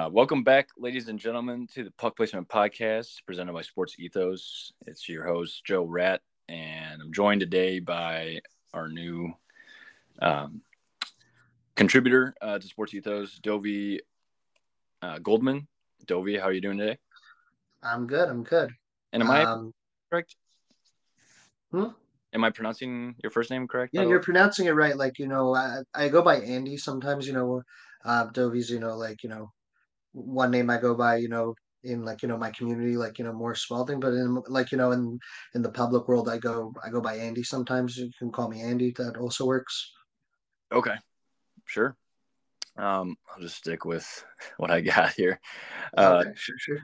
Uh, welcome back, ladies and gentlemen, to the Puck Placement Podcast presented by Sports Ethos. It's your host, Joe Rat, and I'm joined today by our new um, contributor uh, to Sports Ethos, Dovi uh, Goldman. Dovi, how are you doing today? I'm good. I'm good. And am um, I correct? Hmm? Am I pronouncing your first name correct? Yeah, you're pronouncing it right. Like, you know, I, I go by Andy sometimes, you know, uh, Dovi's, you know, like, you know, one name I go by, you know, in like, you know, my community, like, you know, more Spalding, but in like, you know, in, in the public world, I go, I go by Andy sometimes. You can call me Andy. That also works. Okay. Sure. Um, I'll just stick with what I got here. Uh, okay, sure, sure.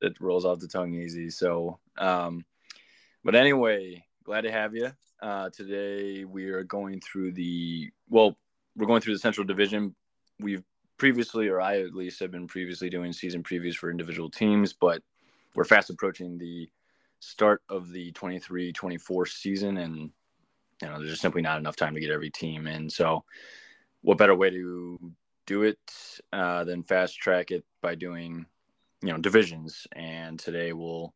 It rolls off the tongue easy. So, um, but anyway, glad to have you. Uh, today we are going through the well, we're going through the Central Division. We've previously, or I at least have been previously doing season previews for individual teams, but we're fast approaching the start of the 23-24 season, and you know there's just simply not enough time to get every team in. So, what better way to do it uh, than fast track it by doing you know divisions? And today we'll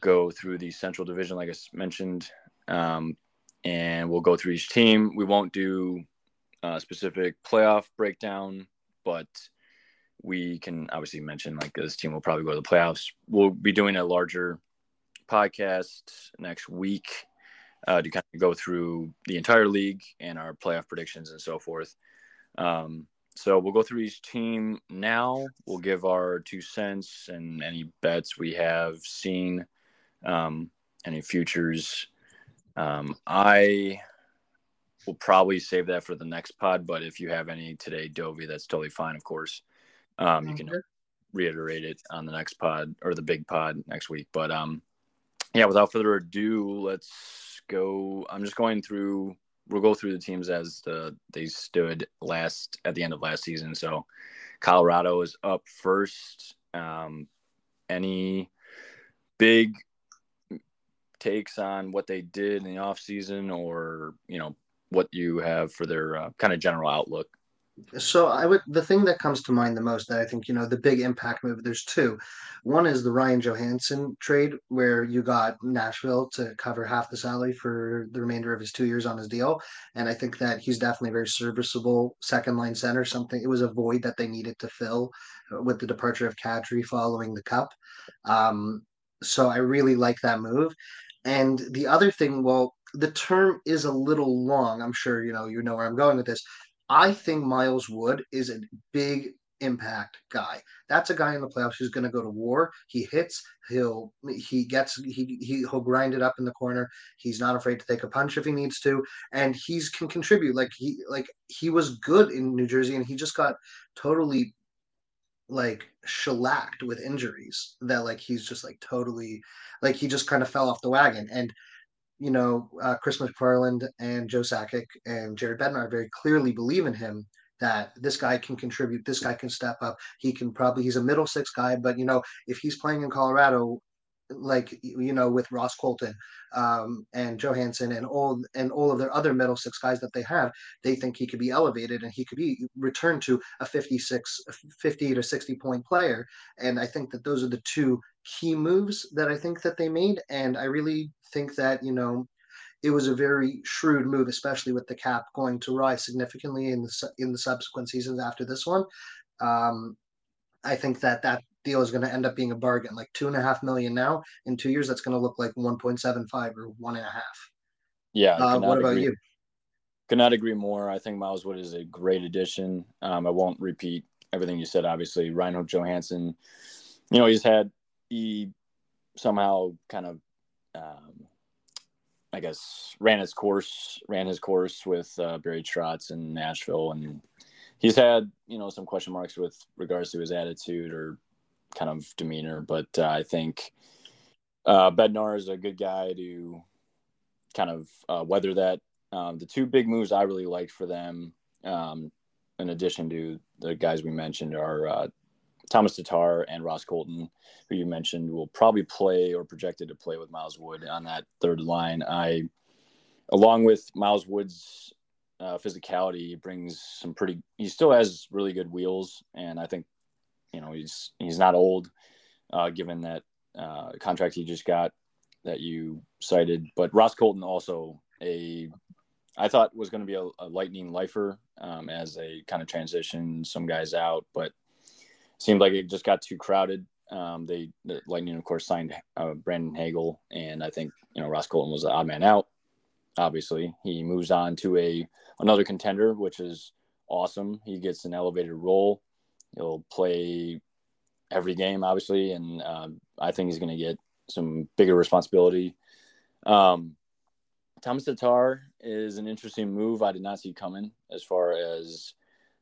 go through the Central Division, like I mentioned, um, and we'll go through each team. We won't do a specific playoff breakdown, but we can obviously mention like this team will probably go to the playoffs. We'll be doing a larger podcast next week uh, to kind of go through the entire league and our playoff predictions and so forth. Um, so we'll go through each team now. We'll give our two cents and any bets we have seen um, any futures. Um, I will probably save that for the next pod, but if you have any today, Dovi, that's totally fine, of course. Um, you can reiterate it on the next pod or the big pod next week. But um, yeah, without further ado, let's go. I'm just going through. We'll go through the teams as the they stood last at the end of last season. So Colorado is up first. Um, any big takes on what they did in the offseason or, you know, what you have for their uh, kind of general outlook? So I would the thing that comes to mind the most that I think you know the big impact move. There's two. One is the Ryan Johansen trade where you got Nashville to cover half the salary for the remainder of his two years on his deal, and I think that he's definitely very serviceable second line center. Something it was a void that they needed to fill with the departure of Kadri following the Cup. Um, so I really like that move. And the other thing, well, the term is a little long. I'm sure you know you know where I'm going with this. I think Miles Wood is a big impact guy. That's a guy in the playoffs who's going to go to war. He hits. He'll he gets he, he he'll grind it up in the corner. He's not afraid to take a punch if he needs to, and he's can contribute. Like he like he was good in New Jersey, and he just got totally like shellacked with injuries that like he's just like totally like he just kind of fell off the wagon and you know uh, Chris MacFarland and Joe Sakic and Jared Bednar very clearly believe in him that this guy can contribute this guy can step up he can probably he's a middle six guy but you know if he's playing in Colorado like you know with Ross Colton um, and Johansen and all and all of their other middle six guys that they have, they think he could be elevated and he could be returned to a 56, 50 to 60 point player. And I think that those are the two key moves that I think that they made. And I really think that you know it was a very shrewd move, especially with the cap going to rise significantly in the in the subsequent seasons after this one. Um, I think that that deal is going to end up being a bargain, like two and a half million now. In two years, that's going to look like one point seven five or one and a half. Yeah. Uh, what about agree. you? Could not agree more. I think Miles Wood is a great addition. Um, I won't repeat everything you said. Obviously, Ryan Johansen, you know, he's had he somehow kind of, um, I guess, ran his course, ran his course with uh, Barry Trotz in Nashville, and he's had you know some question marks with regards to his attitude or kind of demeanor. But uh, I think uh, Bednar is a good guy to kind of uh, weather that. Um, the two big moves I really liked for them, um, in addition to the guys we mentioned, are uh, Thomas Tatar and Ross Colton, who you mentioned will probably play or projected to play with Miles Wood on that third line. I, along with Miles Wood's uh, physicality, brings some pretty. He still has really good wheels, and I think you know he's he's not old, uh, given that uh, contract he just got that you cited. But Ross Colton also a I thought was going to be a, a lightning lifer um, as they kind of transition some guys out, but seemed like it just got too crowded. Um, they the Lightning, of course, signed uh, Brandon Hagel, and I think you know Ross Colton was the odd man out. Obviously, he moves on to a another contender, which is awesome. He gets an elevated role. He'll play every game, obviously, and um, I think he's going to get some bigger responsibility. Um, Thomas Tatar is an interesting move. I did not see coming as far as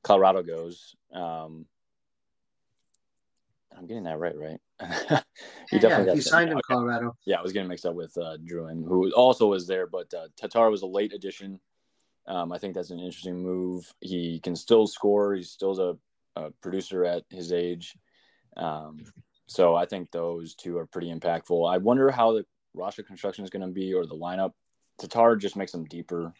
Colorado goes. Um, I'm getting that right, right? he definitely yeah, he signed in Colorado. Yeah, I was getting mixed up with uh, Drouin, who also was there, but uh, Tatar was a late addition. Um, I think that's an interesting move. He can still score. He's still a, a producer at his age. Um, so I think those two are pretty impactful. I wonder how the roster construction is going to be or the lineup. Tatar just makes them deeper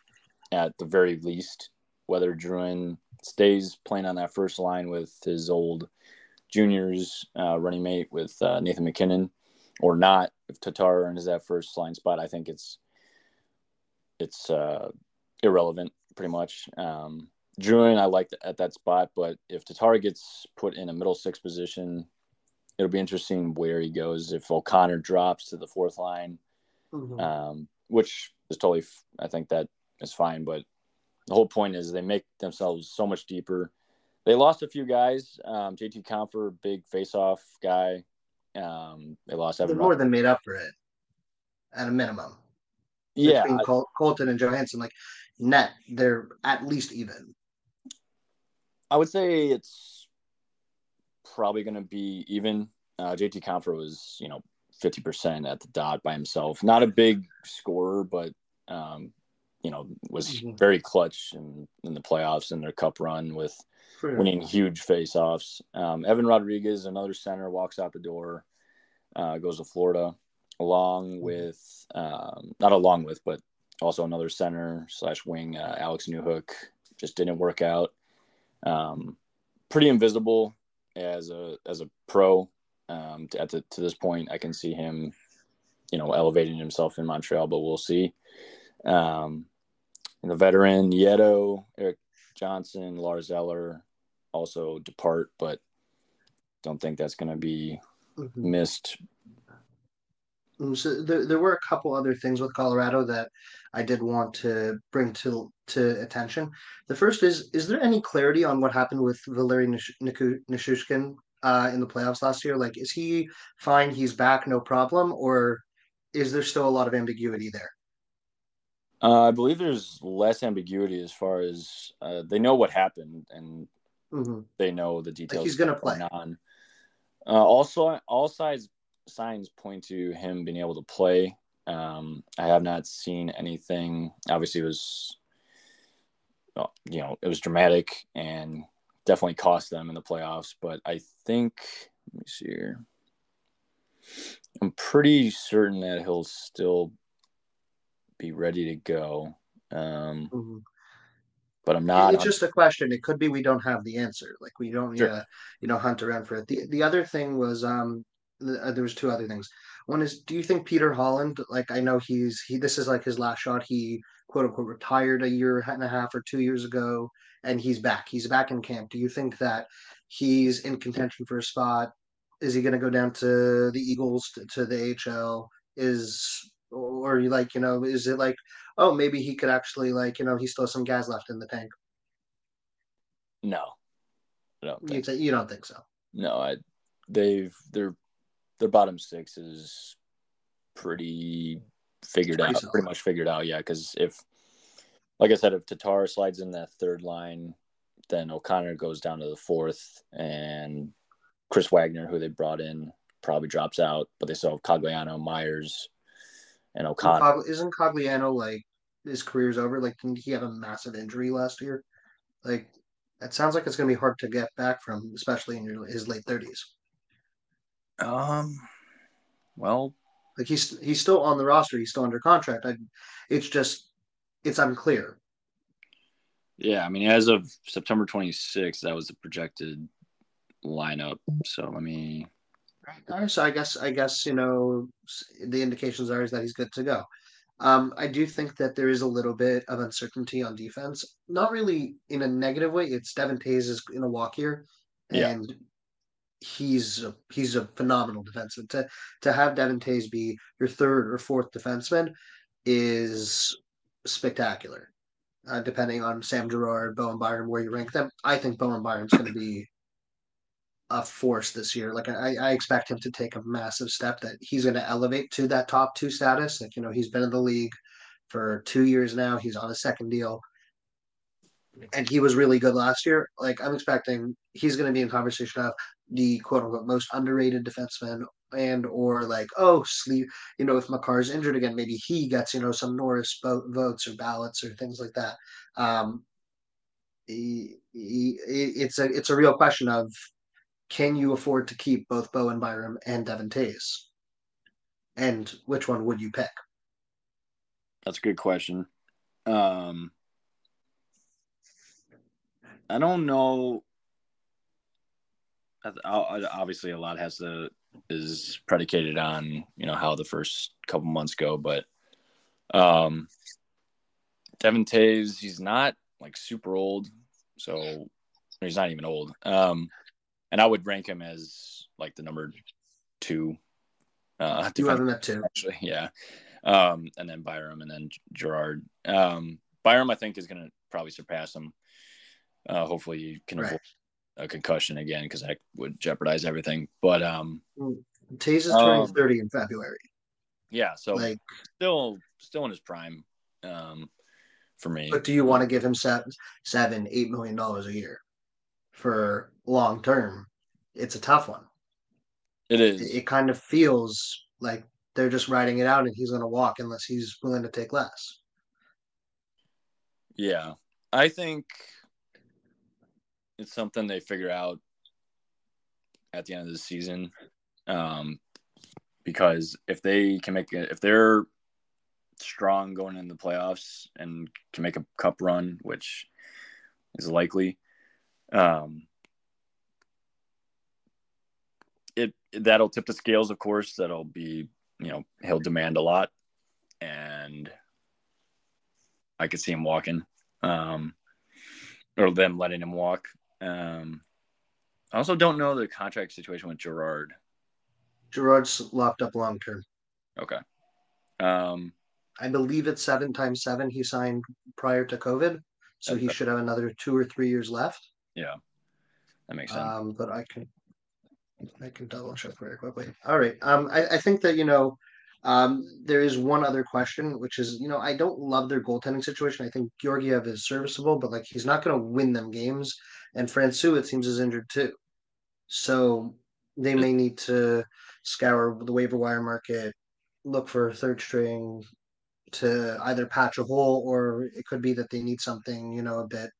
at the very least. Whether Drouin stays playing on that first line with his old juniors uh, running mate with uh, Nathan MacKinnon or not, if Tatar earns that first line spot, I think it's it's uh, irrelevant pretty much. Um, Drouin, I like at that spot, but if Tatar gets put in a middle six position, it'll be interesting where he goes. If O'Connor drops to the fourth line, mm-hmm. um, which is totally, I think that is fine. But the whole point is they make themselves so much deeper. They lost a few guys. Um, JT Compher, big face-off guy. Um, they lost. Evan they more than made up for it, at a minimum. Yeah, between Col- Colton and Johansen, like net, they're at least even. I would say it's probably going to be even. Uh, JT Compher was, you know, 50% at the dot by himself. Not a big scorer, but, um, you know, was mm-hmm. very clutch in, in the playoffs and their cup run with winning huge faceoffs. Um, Evan Rodrigues, another center, walks out the door, uh, goes to Florida, along mm-hmm. with, um, not along with, but also another center slash wing, uh, Alex Newhook, just didn't work out. Um, pretty invisible as a as a pro. Um, to, at the, to this point, I can see him, you know, elevating himself in Montreal, but we'll see. Um, and the veteran Nieto, Erik Johnson, Lars Eller also depart, but don't think that's going to be mm-hmm. missed Mm, so there, there were a couple other things with Colorado that I did want to bring to to attention. The first is: is there any clarity on what happened with Valeri Nichushkin uh, in the playoffs last year? Like, is he fine? He's back, no problem, or is there still a lot of ambiguity there? Uh, I believe there's less ambiguity as far as uh, they know what happened and mm-hmm. they know the details. Like he's going to play on. Uh, also, all sides signs point to him being able to play. Um, I have not seen anything. Obviously, it was you know it was dramatic and definitely cost them in the playoffs. But I think let me see here. I'm pretty certain that he'll still be ready to go. Um, mm-hmm. But I'm not. It's just a question. It could be we don't have the answer. Like we don't, sure. uh, you know, hunt around for it. The the other thing was um, uh, there was two other things. One is, do you think Peter Holland, like I know he's he this is like his last shot. He quote unquote retired a year and a half or two years ago, and he's back. He's back in camp. Do you think that he's in contention for a spot? Is he going to go down to the Eagles to, to the AHL? Is or you like you know is it like oh maybe he could actually like you know he still has some gas left in the tank? No, I don't. You, so. you don't think so? No, I they've they're their bottom six is pretty figured pretty out, solid. pretty much figured out. Yeah, because if, like I said, if Tatar slides in that third line, then O'Connor goes down to the fourth, and Chris Wagner, who they brought in, probably drops out. But they still have Cogliano, Meyers, and O'Connor. Isn't Cogliano like his career's over? Like, didn't he have a massive injury last year? Like, that sounds like it's going to be hard to get back from, especially in his late thirties. Um, well, like he's he's still on the roster. He's still under contract. It's just it's unclear, yeah. I, mean, as of September 26th, that was the projected lineup. So let me. All right, so I guess I guess you know the indications are is that he's good to go. Um, I do think that there is a little bit of uncertainty on defense, not really in a negative way. It's Devon Toews is in a walk here, and yeah. he's a, he's a phenomenal defenseman. To to have Devon Toews be your third or fourth defenseman is spectacular. Uh, depending on Sam Girard, Bowen Byram, where you rank them, I think Bowen Byram's going to be a force this year. Like I, I expect him to take a massive step that he's going to elevate to that top two status. Like you know, he's been in the league for two years now. He's on a second deal, and he was really good last year. Like I'm expecting he's going to be in conversation of the quote unquote most underrated defenseman and or like oh sleep you know if Makar's injured again maybe he gets you know some Norris votes or ballots or things like that um he, he, it's a it's a real question of can you afford to keep both Bowen Byram and Devon Toews? And which one would you pick? That's a good question. Um, I don't know. Obviously, a lot has to is predicated on you know how the first couple months go, but um, Devon Toews, he's not like super old, so he's not even old. Um, and I would rank him as like the number two. Uh, you have him at two, actually, yeah. Um, and then Byram, and then Girard. Um, Byram, I think, is going to probably surpass him. Uh, hopefully, you can right. avoid a concussion again because that would jeopardize everything. But um, Toews is turning um, thirty in February. Yeah, so like still, still in his prime. Um, for me. But do you want to give him seven, seven, eight million dollars a year? For long term, it's a tough one. It is. It, it kind of feels like they're just riding it out and he's going to walk unless he's willing to take less. Yeah. I think it's something they figure out at the end of the season. Um, because if they can make it, if they're strong going in the playoffs and can make a cup run, which is likely, um, it that'll tip the scales, of course. That'll be you know he'll demand a lot, and I could see him walking, um, or them letting him walk. Um, I also don't know the contract situation with Girard. Girard's locked up long term. Okay. Um, I believe it's seven times seven he signed prior to COVID, so he should have another two or three years left. Yeah, that makes sense. Um, but I can I can double check very quickly. All right. Um, I, I think that you know, um, there is one other question, which is you know I don't love their goaltending situation. I think Georgiev is serviceable, but like he's not going to win them games. And Francouz, it seems, is injured too. So they may need to scour the waiver wire market, look for a third string to either patch a hole, or it could be that they need something you know a bit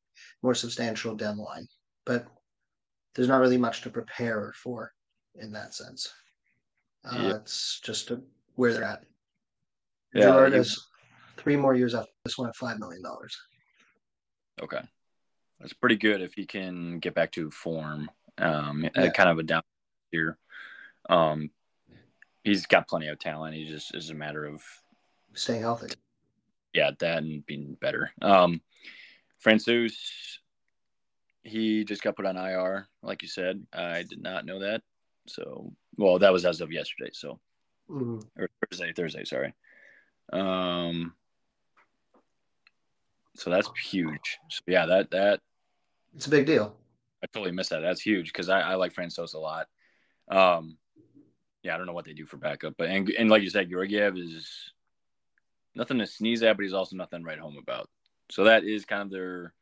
more substantial deadline. But there's not really much to prepare for in that sense. Uh, yeah. It's just a, where they're at. Yeah, Girard has three more years after this one at five million dollars. Okay, that's pretty good if he can get back to form. Um, yeah. kind of a down here. Um, he's got plenty of talent. He just is a matter of staying healthy. Yeah, that and being better. Um, Francouz, he just got put on IR, like you said. I did not know that. So, well, that was as of yesterday. So, mm-hmm. or Thursday, Thursday, sorry. Um, so that's huge. So yeah, that that it's a big deal. I totally missed that. That's huge because I, I like Francouz a lot. Um, yeah, I don't know what they do for backup, but and, and like you said, Georgiev is nothing to sneeze at, but he's also nothing to write home about. So that is kind of their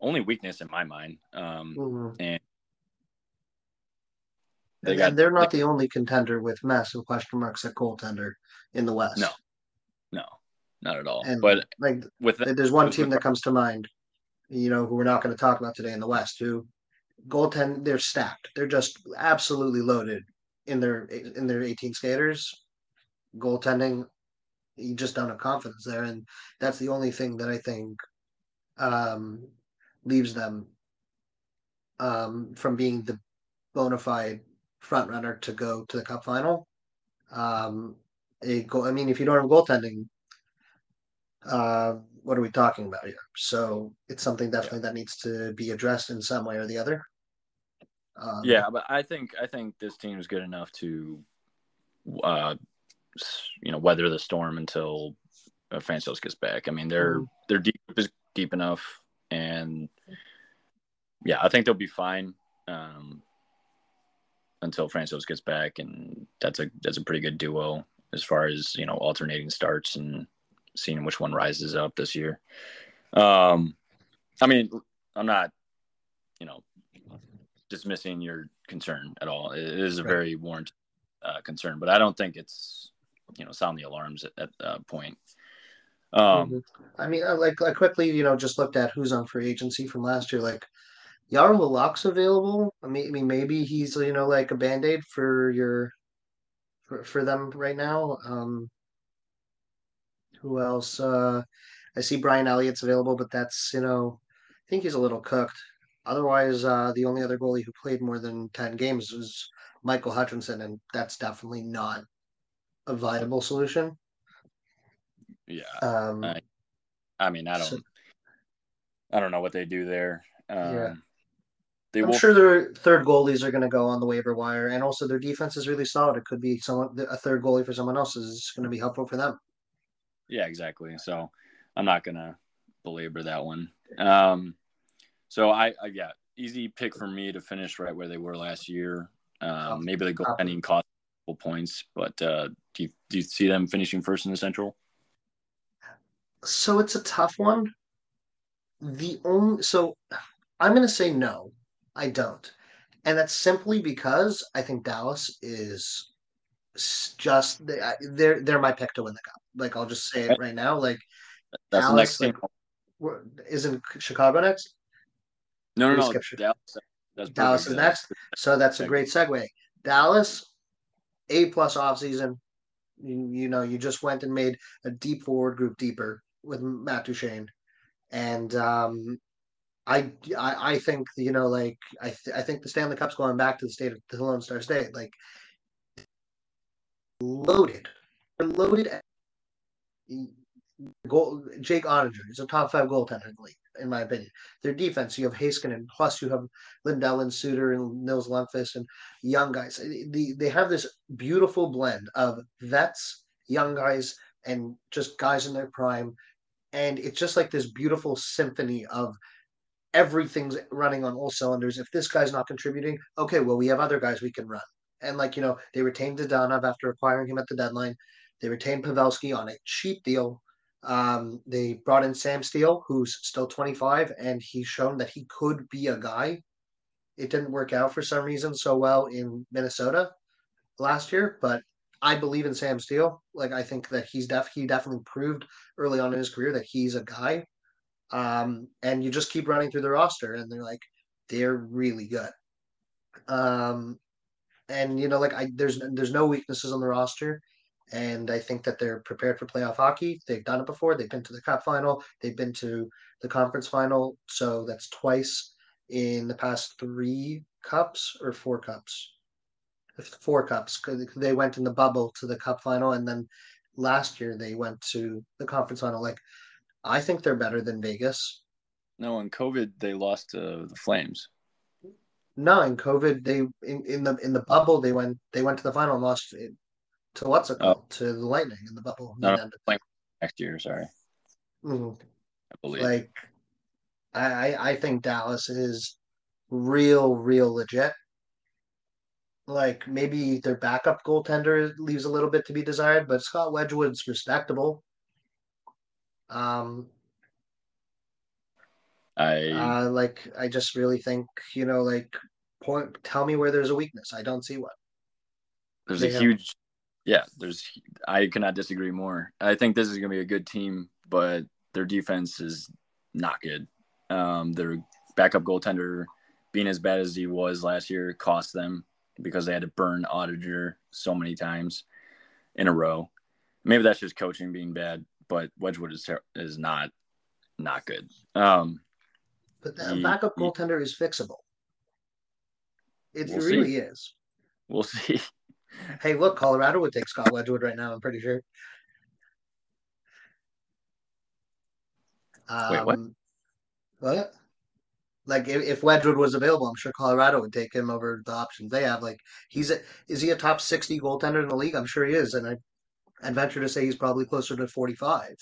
only weakness in my mind. Um, mm-hmm. And they got, and they're not the only contender with massive question marks at goaltender in the West. No, no, not at all. And but like with that, there's one team that comes to mind, you know, who we're not going to talk about today in the West, who goaltend they're stacked. They're just absolutely loaded in their in their 18 skaters. Goaltending you just don't have confidence there, and that's the only thing that I think um, leaves them um, from being the bona fide front runner to go to the cup final. Um, a goal. I mean, if you don't have goaltending, uh, what are we talking about here? So it's something definitely that needs to be addressed in some way or the other. Um, yeah, but I think I think this team is good enough to, uh, you know, weather the storm until uh, Francouz gets back. I mean, they're mm-hmm. they're deep is deep enough, and yeah, I think they'll be fine um, until Francouz gets back, and that's a that's a pretty good duo as far as you know alternating starts and seeing which one rises up this year. Um, I mean, I'm not, you know, dismissing your concern at all. It is a very warranted uh, concern, but I don't think it's, you know, sound the alarms at, at that point. Um, mm-hmm. I mean, like I quickly, you know, just looked at who's on free agency from last year. Like Jarmo Halak's available. I mean, I mean, maybe he's you know like a band aid for your for, for them right now. Um, who else? Uh, I see Brian Elliott's available, but that's you know, I think he's a little cooked. Otherwise, uh, the only other goalie who played more than ten games was Michael Hutchinson, and that's definitely not a viable solution. Yeah. Um, I, I mean, I don't, so, I don't know what they do there. Um, yeah. They I'm will... sure their third goalies are going to go on the waiver wire, and also their defense is really solid. It could be someone a third goalie for someone else is going to be helpful for them. Yeah, exactly. So I'm not going to belabor that one. Um, so I, I yeah, easy pick for me to finish right where they were last year. Um, maybe the goaltending cost points, but uh, do you do you see them finishing first in the Central? So it's a tough one. The only so I'm going to say no I don't. And that's simply because I think Dallas is just they're they're my pick to win the cup. Like I'll just say it right now. Like that's Dallas, the next like, isn't Chicago next? No, no, no. Dallas, that's Dallas is next. So that's a great segue. Dallas, A plus offseason. You, you know, you just went and made a deep forward group deeper with Matt Duchene. And um, I, I, I think you know, like I, th- I think the Stanley Cup's going back to the state of the Lone Star State, like loaded, They're loaded. Goal, Jake Oettinger is a top five goaltender in the league, in my opinion. Their defense, you have Heiskanen, plus you have Lindell and Suter and Nils Lundkvist and young guys. The, they have this beautiful blend of vets, young guys, and just guys in their prime. And it's just like this beautiful symphony of everything's running on all cylinders. If this guy's not contributing, okay, well, we have other guys we can run. And like, you know, they retained Dadonov after acquiring him at the deadline. They retained Pavelski on a cheap deal. Um, they brought in Sam Steel, who's still 25, and he's shown that he could be a guy. It didn't work out for some reason so well in Minnesota last year, but I believe in Sam Steel. Like I think that he's def he definitely proved early on in his career that he's a guy. Um, and you just keep running through the roster, and they're like, they're really good. Um, and you know, like I, there's there's no weaknesses on the roster, and I think that they're prepared for playoff hockey. They've done it before. They've been to the Cup final. They've been to the conference final. So that's twice in the past three cups or four cups. Four cups. They went in the bubble to the Cup final, and then last year they went to the conference final. Like I think they're better than Vegas. No, in COVID they lost to the Flames. No, in COVID they in, in the in the bubble they went they went to the final and lost to what's it called oh. to the Lightning in the bubble. No, no next year. Sorry. Mm-hmm. I believe. Like, I I think Dallas is real real legit. Like maybe their backup goaltender leaves a little bit to be desired, but Scott Wedgewood's respectable. Um, I uh, like. I just really think you know, like, point. Tell me where there's a weakness. I don't see one. There's they a have... huge. Yeah, there's. I cannot disagree more. I think this is going to be a good team, but their defense is not good. Um, their backup goaltender being as bad as he was last year cost them because they had to burn Oettinger so many times in a row. Maybe that's just coaching being bad but Wedgewood is is not not good. Um, but the he, backup goaltender he, is fixable. It, We'll it see. really is. We'll see. Hey, look, Colorado would take Scott Wedgewood right now. I'm pretty sure. Wait, what? Um, what? Like if, if Wedgewood was available, I'm sure Colorado would take him over the options they have. Like he's a, is he a top 60 goaltender in the league? I'm sure he is, and I, I'd venture to say he's probably closer to 45.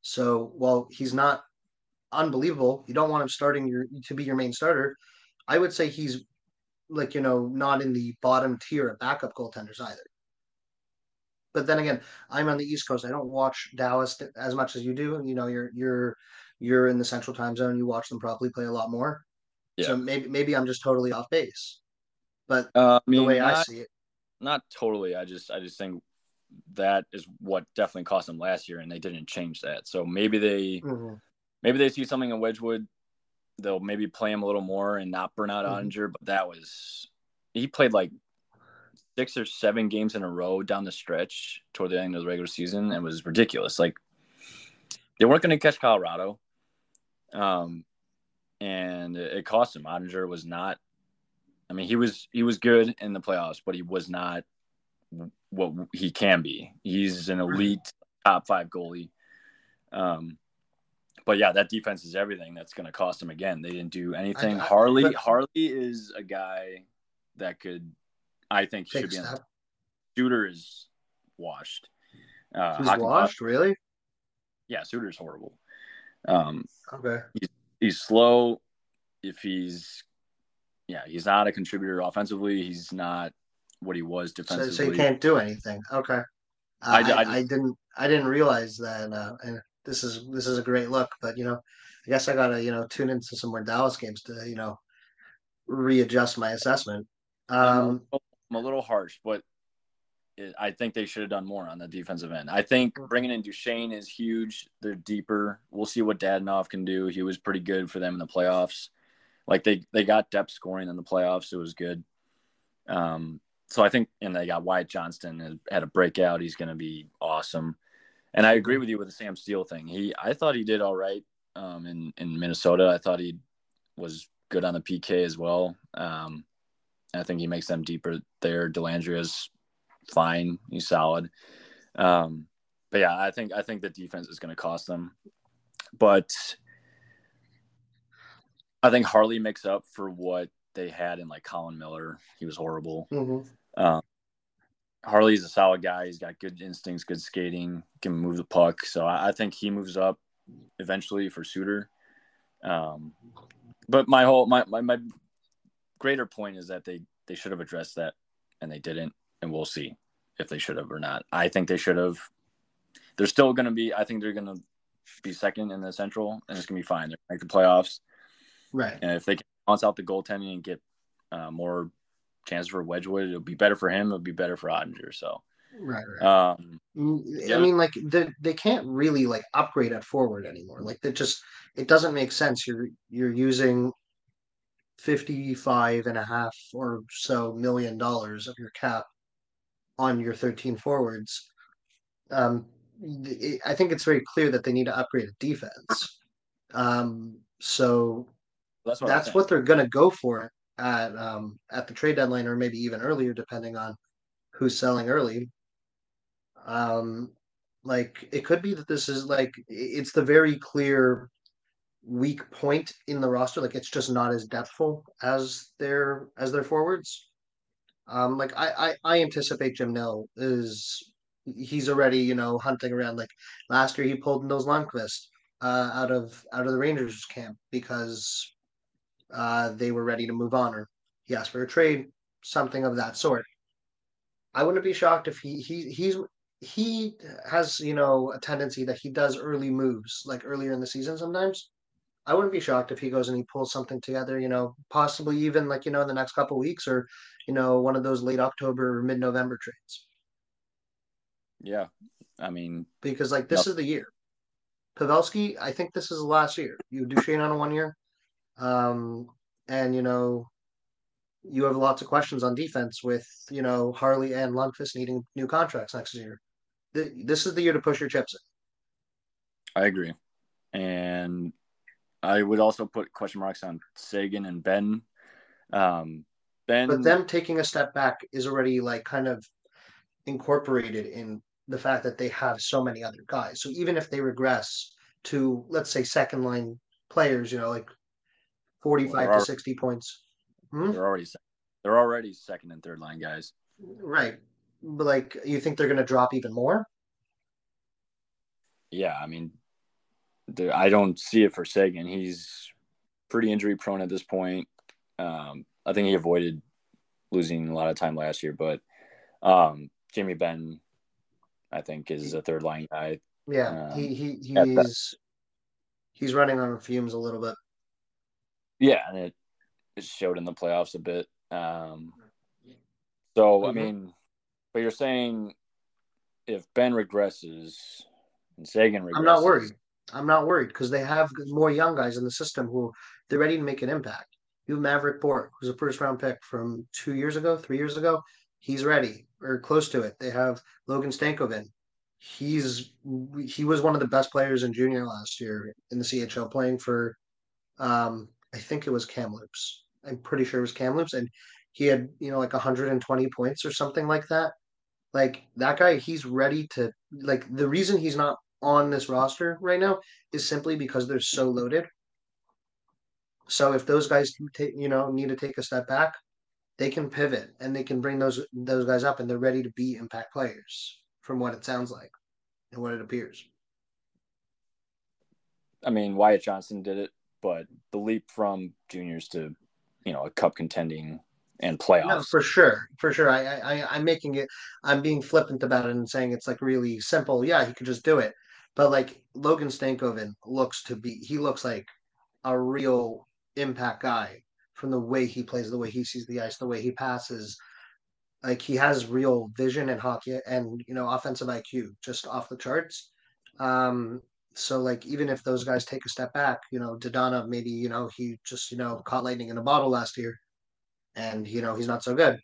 So while he's not unbelievable, you don't want him starting your to be your main starter. I would say he's like you know not in the bottom tier of backup goaltenders either. But then again, I'm on the East Coast. I don't watch Dallas as much as you do. You know, you're you're you're in the Central Time Zone. You watch them probably play a lot more. Yeah. So maybe maybe I'm just totally off base. But Uh, I the mean, way I not, see it, not totally. I just I just think that is what definitely cost them last year, and they didn't change that. So maybe they Mhm. maybe they see something in Wedgewood. They'll maybe play him a little more and not burn out Mhm. Oettinger. But that was he played like six or seven games in a row down the stretch toward the end of the regular season, and was ridiculous. Like they weren't going to catch Colorado, um, and it, it cost him. Oettinger was not. I mean, he was he was good in the playoffs, but he was not what he can be. He's an elite top five goalie. Um, but yeah, that defense is everything. That's going to cost him again. They didn't do anything. I- I- Harley but- Harley is a guy that could, I think, should be on. Suter is washed. Uh, He's washed, really? yeah, Suter's horrible. Um, Okay. he's slow. If he's, yeah, he's not a contributor offensively. He's not what he was defensively. so you can't do anything. Okay. I- I, I, I- I didn't I didn't realize that. Uh, and this is this is a great look, but you know, I guess I gotta you know tune into some more Dallas games to you know readjust my assessment. I'm, a Um, little, I'm a little harsh, but it, I think they should have done more on the defensive end. I think bringing in Duchene is huge. They're deeper. We'll see what Dadonov can do. He was pretty good for them in the playoffs. Like they they got depth scoring in the playoffs. It was good. Um, so I think, and they got Wyatt Johnston had, had a breakout. He's going to be awesome. And I agree with you with the Sam Steel thing. He, I thought he did all right um, in in Minnesota. I thought he was good on the PK as well. Um, I think he makes them deeper there. Delandria's fine. He's solid. Um, but yeah, I think I think the defense is going to cost them. But I think Harley makes up for what they had in like Colin Miller. He was horrible. mhm. Um, Harley's a solid guy. He's got good instincts, good skating, can move the puck. So I, I think he moves up eventually for Suter. Um, but my whole my, my my greater point is that they they should have addressed that and they didn't, and we'll see if they should have or not. I think they should have. They're still going to be. I think they're going to be second in the Central, and it's going to be fine. They're make the playoffs, Right. and if they can balance out the goaltending and get uh, more chances for Wedgewood, it'll be better for him. It'll be better for Oettinger. So, Right. Right. um, Mm, Yeah. I mean, like they they can't really like upgrade at forward anymore. Like that just it doesn't make sense. You're you're using 55 and a half or so million dollars of your cap on your 13 forwards. Um, I think it's very clear that they need to upgrade defense. Um, so that's what that's what they're going to go for at um, at the trade deadline, or maybe even earlier, depending on who's selling early. Um, like it could be that this is like it's the very clear weak point in the roster. Like it's just not as depthful as their as their forwards. Um, like I, I I anticipate Jim Nill is he's already you know hunting around. Like last year he pulled Nils Lundkvist uh, out of out of the Rangers camp because uh, they were ready to move on, or he asked for a trade, something of that sort. I wouldn't be shocked if he he he's he has you know a tendency that he does early moves like earlier in the season sometimes. I wouldn't be shocked if he goes and he pulls something together, you know, possibly even like you know in the next couple weeks or you know one of those late October or mid November trades Yeah, I mean, because like this is the year. Pavelski, I think this is the last year. You Duchene on a one year, um, and you know you have lots of questions on defense with you know Harley and Lundkvist needing new contracts next year. Th- This is the year to push your chips in. I agree, and I would also put question marks on Seguin and Benn. Um, Benn, but them taking a step back is already like kind of incorporated in the fact that they have so many other guys. So even if they regress to let's say second line players, you know, like 45 to 60 points. Hmm? They're already they're already second and third line guys. Right. But like you think they're going to drop even more? Yeah, I mean I don't see it for Seguin. He's pretty injury prone at this point. Um, I think he avoided losing a lot of time last year, but um, Jamie Benn, I think, is a third line guy. Yeah, um, he he he's he's running on fumes a little bit. Yeah, and it, it showed in the playoffs a bit. Um, so mm-hmm. I mean, but you're saying if Benn regresses and Seguin regresses, I'm not worried. I'm not worried because they have more young guys in the system who they're ready to make an impact. You have Maverick Bourque, who's a first round pick from two years ago, three years ago. He's ready or close to it. They have Logan Stankoven. He's he was one of the best players in junior last year in the CHL, playing for um, I think it was Kamloops. I'm pretty sure it was Kamloops, and he had you know like 120 points or something like that. Like that guy, he's ready to like the reason he's not on this roster right now is simply because they're so loaded. So if those guys take, you know, need to take a step back, they can pivot and they can bring those those guys up, and they're ready to be impact players, from what it sounds like and what it appears. I mean, Wyatt Johnston did it, but the leap from juniors to, you know, a cup contending and playoffs. No, for sure, for sure. I, I, I'm making it. I'm being flippant about it and saying it's like really simple. Yeah, he could just do it. But like Logan Stankoven looks to be, he looks like a real impact guy from the way he plays, the way he sees the ice, the way he passes. Like he has real vision and hockey and you know offensive IQ just off the charts. Um, so like even if those guys take a step back, you know, Dadonov maybe you know he just you know caught lightning in a bottle last year, and you know he's not so good.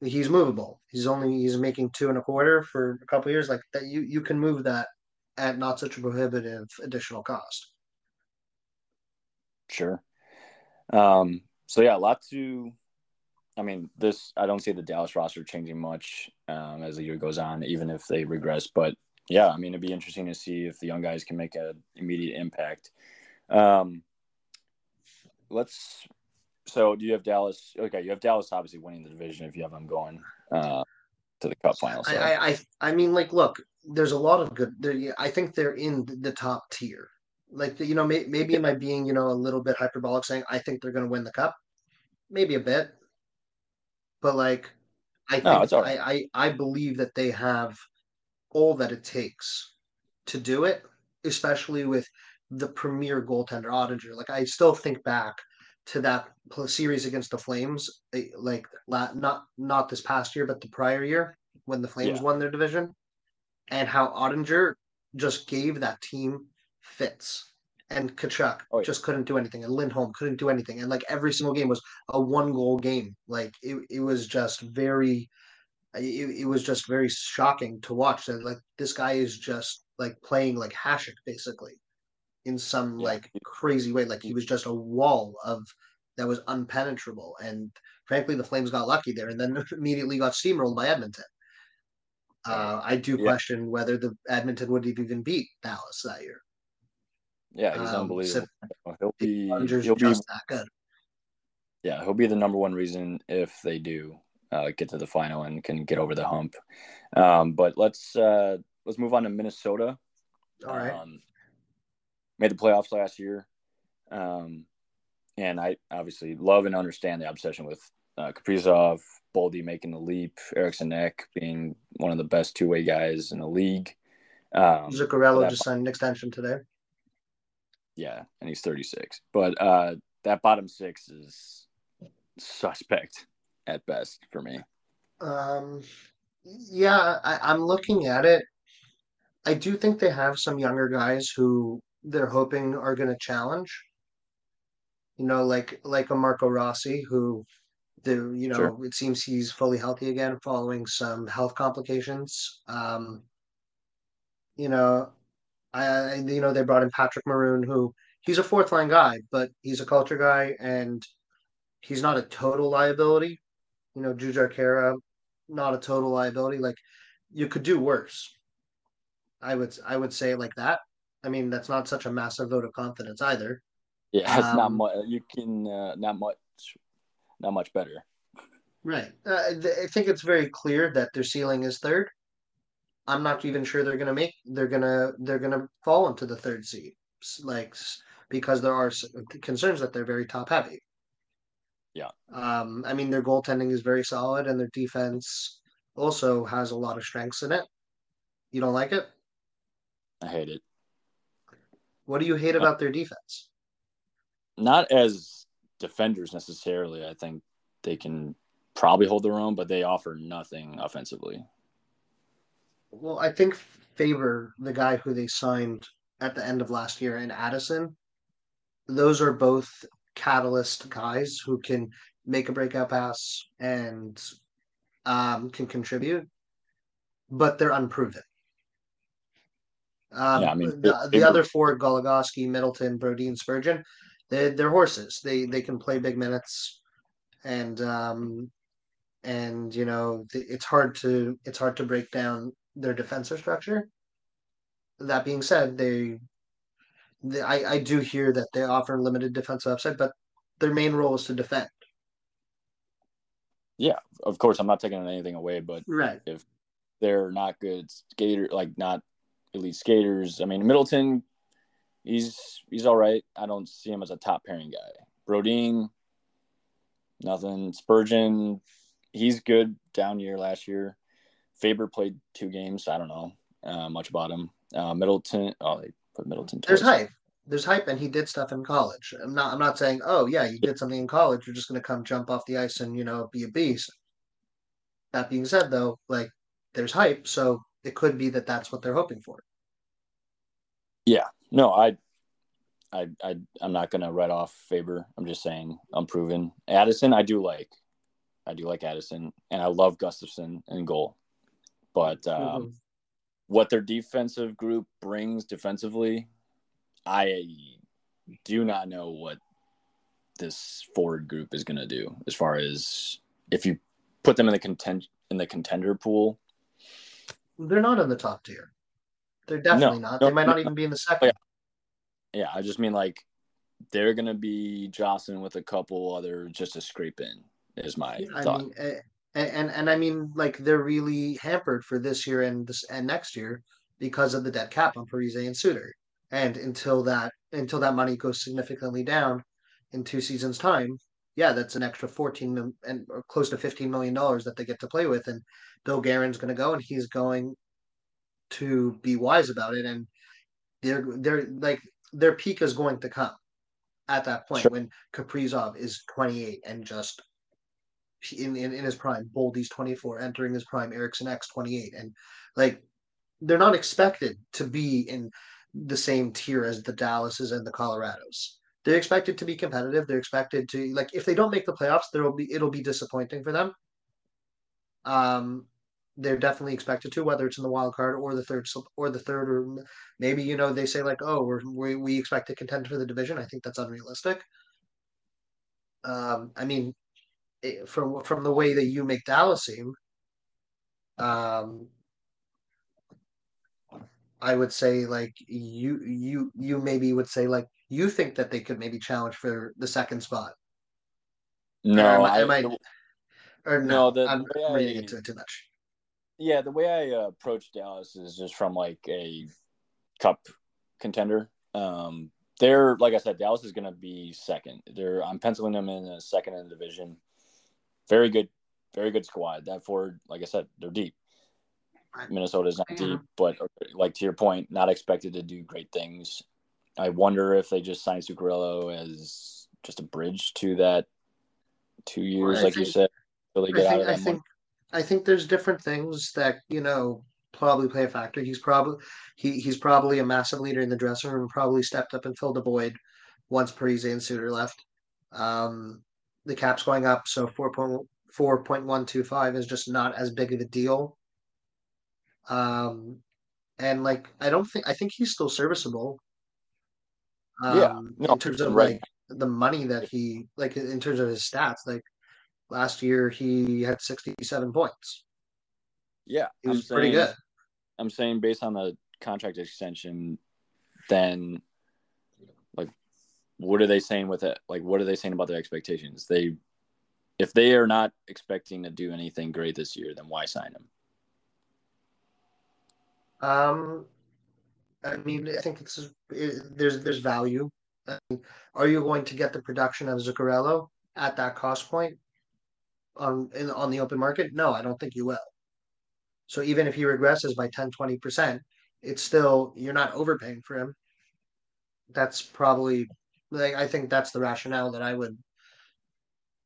He's movable. He's only he's making two and a quarter for a couple years. Like that, you you can move that at not such a prohibitive additional cost. Sure. Um, so yeah, a lot to. I mean, this I don't see the Dallas roster changing much um, as the year goes on, even if they regress. But yeah, I mean, it'd be interesting to see if the young guys can make an immediate impact. Um, let's. So, do you have Dallas? Okay, you have Dallas obviously winning the division if you have them going uh, to the Cup final. So. I, I, I mean, like, look, there's a lot of good. There, I think they're in the top tier. Like you know, may, maybe am I being you know a little bit hyperbolic saying I think they're going to win the cup? Maybe a bit, but like I think no, right. I, I I believe that they have all that it takes to do it, especially with the premier goaltender Oettinger. Like I still think back to that series against the Flames, eh, like not not this past year, but the prior year when the Flames yeah. won their division and how Oettinger just gave that team fits. And Tkachuk oh, yeah. just couldn't do anything, and Lindholm couldn't do anything, and like every single game was a one goal game. Like it, it was just very, it, it was just very shocking to watch. That like this guy is just like playing like Hasek basically, in some yeah. like crazy way. Like he was just a wall of that was unpenetrable. And frankly, the Flames got lucky there, and then immediately got steamrolled by Edmonton. Uh, I do yeah. question whether the Edmonton would have even beat Dallas that year. Yeah, he's um, unbelievable. So he'll be he'll be that good. Yeah, he'll be the number one reason if they do uh, get to the final and can get over the hump. Um, but let's uh, let's move on to Minnesota. All right. Um, made the playoffs last year, um, and I obviously love and understand the obsession with uh, Kaprizov, Boldy making the leap, Eriksson Ek being one of the best two way guys in the league. Um, Zuccarello just signed an extension today. Yeah, and he's 36. But uh, that bottom six is suspect at best for me. Um, yeah, I, I'm looking at it. I do think they have some younger guys who they're hoping are going to challenge. You know, like like a Marco Rossi who the you know sure. it seems he's fully healthy again following some health complications. Um, you know, I you know they brought in Patrick Maroon, who he's a fourth line guy, but he's a culture guy and he's not a total liability. You know, Jujhar Khaira, not a total liability. Like you could do worse. I would I would say it like that. I mean, that's not such a massive vote of confidence either. Yeah, it's um, not much. You can uh, not much, not much better. Right. Uh, I think it's very clear that their ceiling is third. I'm not even sure they're gonna make. They're gonna they're gonna fall into the third seed, like because there are concerns that they're very top heavy. Yeah. Um. I mean, their goaltending is very solid, and their defense also has a lot of strengths in it. You don't like it? I hate it. What do you hate about their defense? Not as defenders necessarily. I think they can probably hold their own, but they offer nothing offensively. Well, I think Faber, the guy who they signed at the end of last year, and Addison, those are both catalyst guys who can make a breakout pass and um, can contribute, but they're unproven. Um, yeah, I mean, the, the other four, Goligoski, Middleton, Brodin, Spurgeon, they, they're horses. They they can play big minutes, and um, and you know it's hard to it's hard to break down their defensive structure. That being said, they, I, I do hear that they offer limited defensive upside, but their main role is to defend. Yeah, of course, I'm not taking anything away, but right. if they're not good skater, like not elite skaters, I mean Middleton, he's he's all right. I don't see him as a top pairing guy. Brodin, nothing. Spurgeon, he's good down year last year. Faber played two games. I don't know uh, much about him. Uh, Middleton. Oh, they put Middleton. There's hype. There's hype, and he did stuff in college. I'm not. I'm not saying, oh yeah, you did something in college. You're just going to come jump off the ice and you know be a beast. That being said, though, like there's hype, so it could be that that's what they're hoping for. Yeah. No, I, I, I, I'm not going to write off Faber. I'm just saying I'm proven. Addison, I do like. I do like Addison, and I love Gustavsson and goal. But um, mm-hmm. What their defensive group brings defensively, I do not know what this forward group is going to do as far as if you put them in the content in the contender pool. They're not in the top tier. They're definitely no, not. No, they might not even be in the second. Yeah. yeah, I just mean like they're going to be Jocelyn with a couple other just to scrape in. Is my yeah, thought. I mean, eh, and, and and I mean like they're really hampered for this year and this and next year because of the dead cap on Parise and Suter. And until that until that money goes significantly down in two seasons time, yeah, that's an extra 14 and close to 15 million dollars that they get to play with and Bill Guerin's going to go and he's going to be wise about it and they're they're like their peak is going to come at that point sure. when Kaprizov is 28 and just in, in, in his prime, Boldy's 24, entering his prime, Eriksson Ek 28. And like they're not expected to be in the same tier as the Dallases and the Colorados. They're expected to be competitive. They're expected to like if they don't make the playoffs, there will be it'll be disappointing for them. Um, they're definitely expected to, whether it's in the wild card or the third or the third, or maybe you know they say like, oh, we're, we we expect to contend for the division. I think that's unrealistic. Um, I mean, from from the way that you make Dallas seem, um, I would say like you you you maybe would say like you think that they could maybe challenge for the second spot. No, or am, I, I, or no, no the, I'm the reading I, into it too much. Yeah, the way I uh, approach Dallas is just from like a cup contender. Um, they're like I said, Dallas is going to be second. They're I'm penciling them in a second in the division very good, very good squad. That Ford, like I said, they're deep. Minnesota's not deep, but like to your point, not expected to do great things. I wonder if they just signed Zuccarello as just a bridge to that two years, well, like think, you said, really get think, out of. I think, I think there's different things that you know probably play a factor. He's probably he he's probably a massive leader in the dressing room. Probably stepped up and filled a void once Parise and Suter left. Um, the cap's going up, so 4.125 is just not as big of a deal. Um, and like I don't think I think he's still serviceable. Um, yeah, no, in terms of right. like the money that he like in terms of his stats, like Last year he had 67 points. Yeah, He was I'm saying, pretty good. I'm saying based on the contract extension, then what are they saying with it? Like what are they saying about their expectations? They if they are not expecting to do anything great this year, then why sign him? Um, I mean, I think it's it, there's there's value. Mean, are you going to get the production of Zuccarello at that cost point on in, on the open market? No, I don't think you will. So even if he regresses by 10, 20%, it's still you're not overpaying for him. That's probably like I think that's the rationale that I would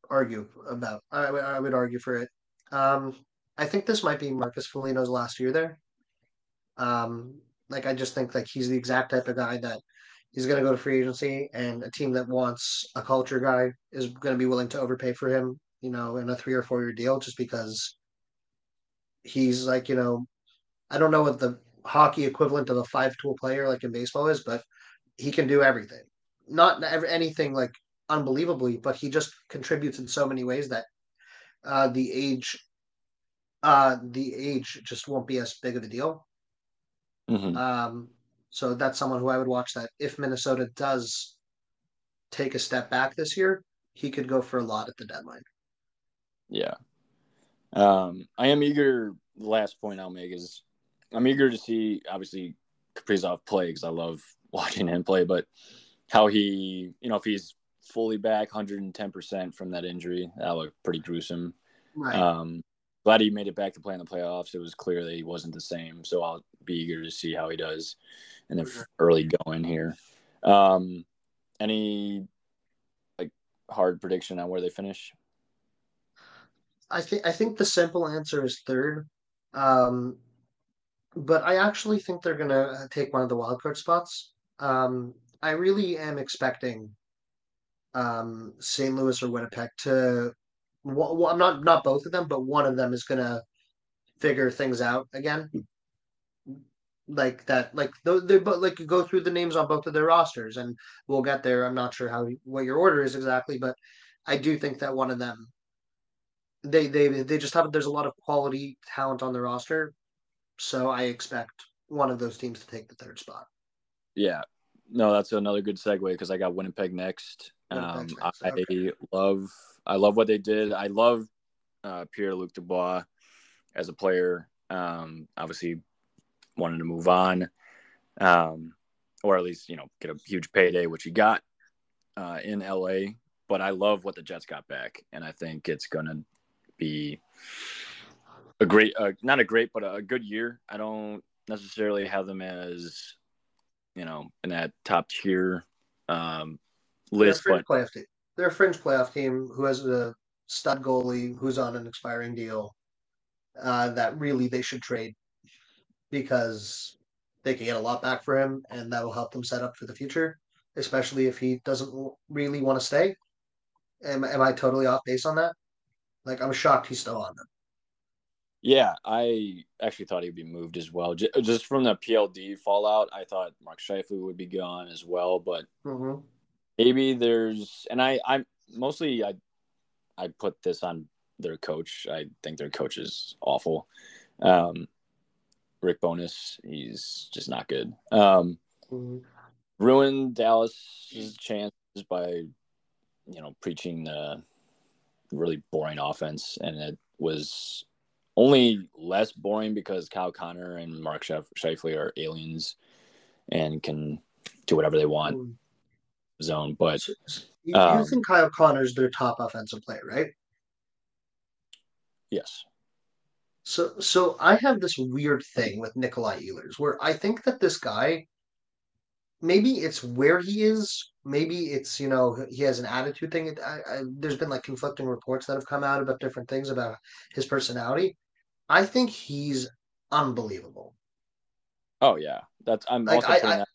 argue about. I would I would argue for it. Um, I think this might be Marcus Foligno's last year there. Um, like I just think like he's the exact type of guy that he's going to go to free agency, and a team that wants a culture guy is going to be willing to overpay for him. You know, in a three or four year deal, just because he's like you know, I don't know what the hockey equivalent of a five tool player like in baseball is, but he can do everything. Not ev- anything like unbelievably, but he just contributes in so many ways that uh, the age, uh, the age just won't be as big of a deal. Mm-hmm. Um, so that's someone who I would watch. That if Minnesota does take a step back this year, he could go for a lot at the deadline. Yeah. Um, I am eager. The last point I'll make is I'm eager to see obviously Kaprizov play because I love watching him play, but how he, you know, if he's fully back 110% from that injury, that looked pretty gruesome. Right. Um, glad he made it back to play in the playoffs. It was clear that he wasn't the same, so I'll be eager to see how he does in the Sure. early going here. Um, any like hard prediction on where they finish? I think I think the simple answer is third. Um, but I actually think they're gonna take one of the wild card spots. Um, I really am expecting um, St. Louis or Winnipeg to. Well, I'm not not both of them, but one of them is gonna figure things out again. Like that, like they but like you go through the names on both of their rosters, and we'll get there. I'm not sure how what your order is exactly, but I do think that one of them they they they just have there's a lot of quality talent on the roster, so I expect one of those teams to take the third spot. Yeah, no, that's another good segue because I got Winnipeg next. Um, next, I okay. love, I love what they did. I love uh, Pierre Luc Dubois as a player. Um, obviously, wanted to move on, um, or at least you know get a huge payday, which he got uh, in LA. But I love what the Jets got back, and I think it's gonna be a great, uh, not a great, but a good year. I don't necessarily have them as you know in that top tier um, They're a list, but playoff team. They're a fringe playoff team who has a stud goalie who's on an expiring deal. Uh, that really they should trade because they can get a lot back for him, and that will help them set up for the future. Especially if he doesn't really want to stay. Am, am I totally off base on that? Like I'm shocked he's still on them. Yeah, I actually thought he'd be moved as well. Just from the PLD fallout, I thought Mark Scheifele would be gone as well, but Mm-hmm. maybe there's and I I'm mostly I I put this on their coach. I think their coach is awful. Um, Rick Bowness, he's just not good. Um, Mm-hmm. ruined Dallas's chances by you know preaching the really boring offense, and it was only less boring because Kyle Connor and Mark Scheif- Scheifele are aliens and can do whatever they want zone. But So- you, you Um, think Kyle Connor's their top offensive player, right? yes, So, so I have this weird thing with Nikolai Ehlers where I think that this guy, maybe it's where he is, maybe it's you know he has an attitude thing. I, I, there's been like conflicting reports that have come out about different things about his personality. I think he's unbelievable. oh yeah, that's I'm Like also I, I that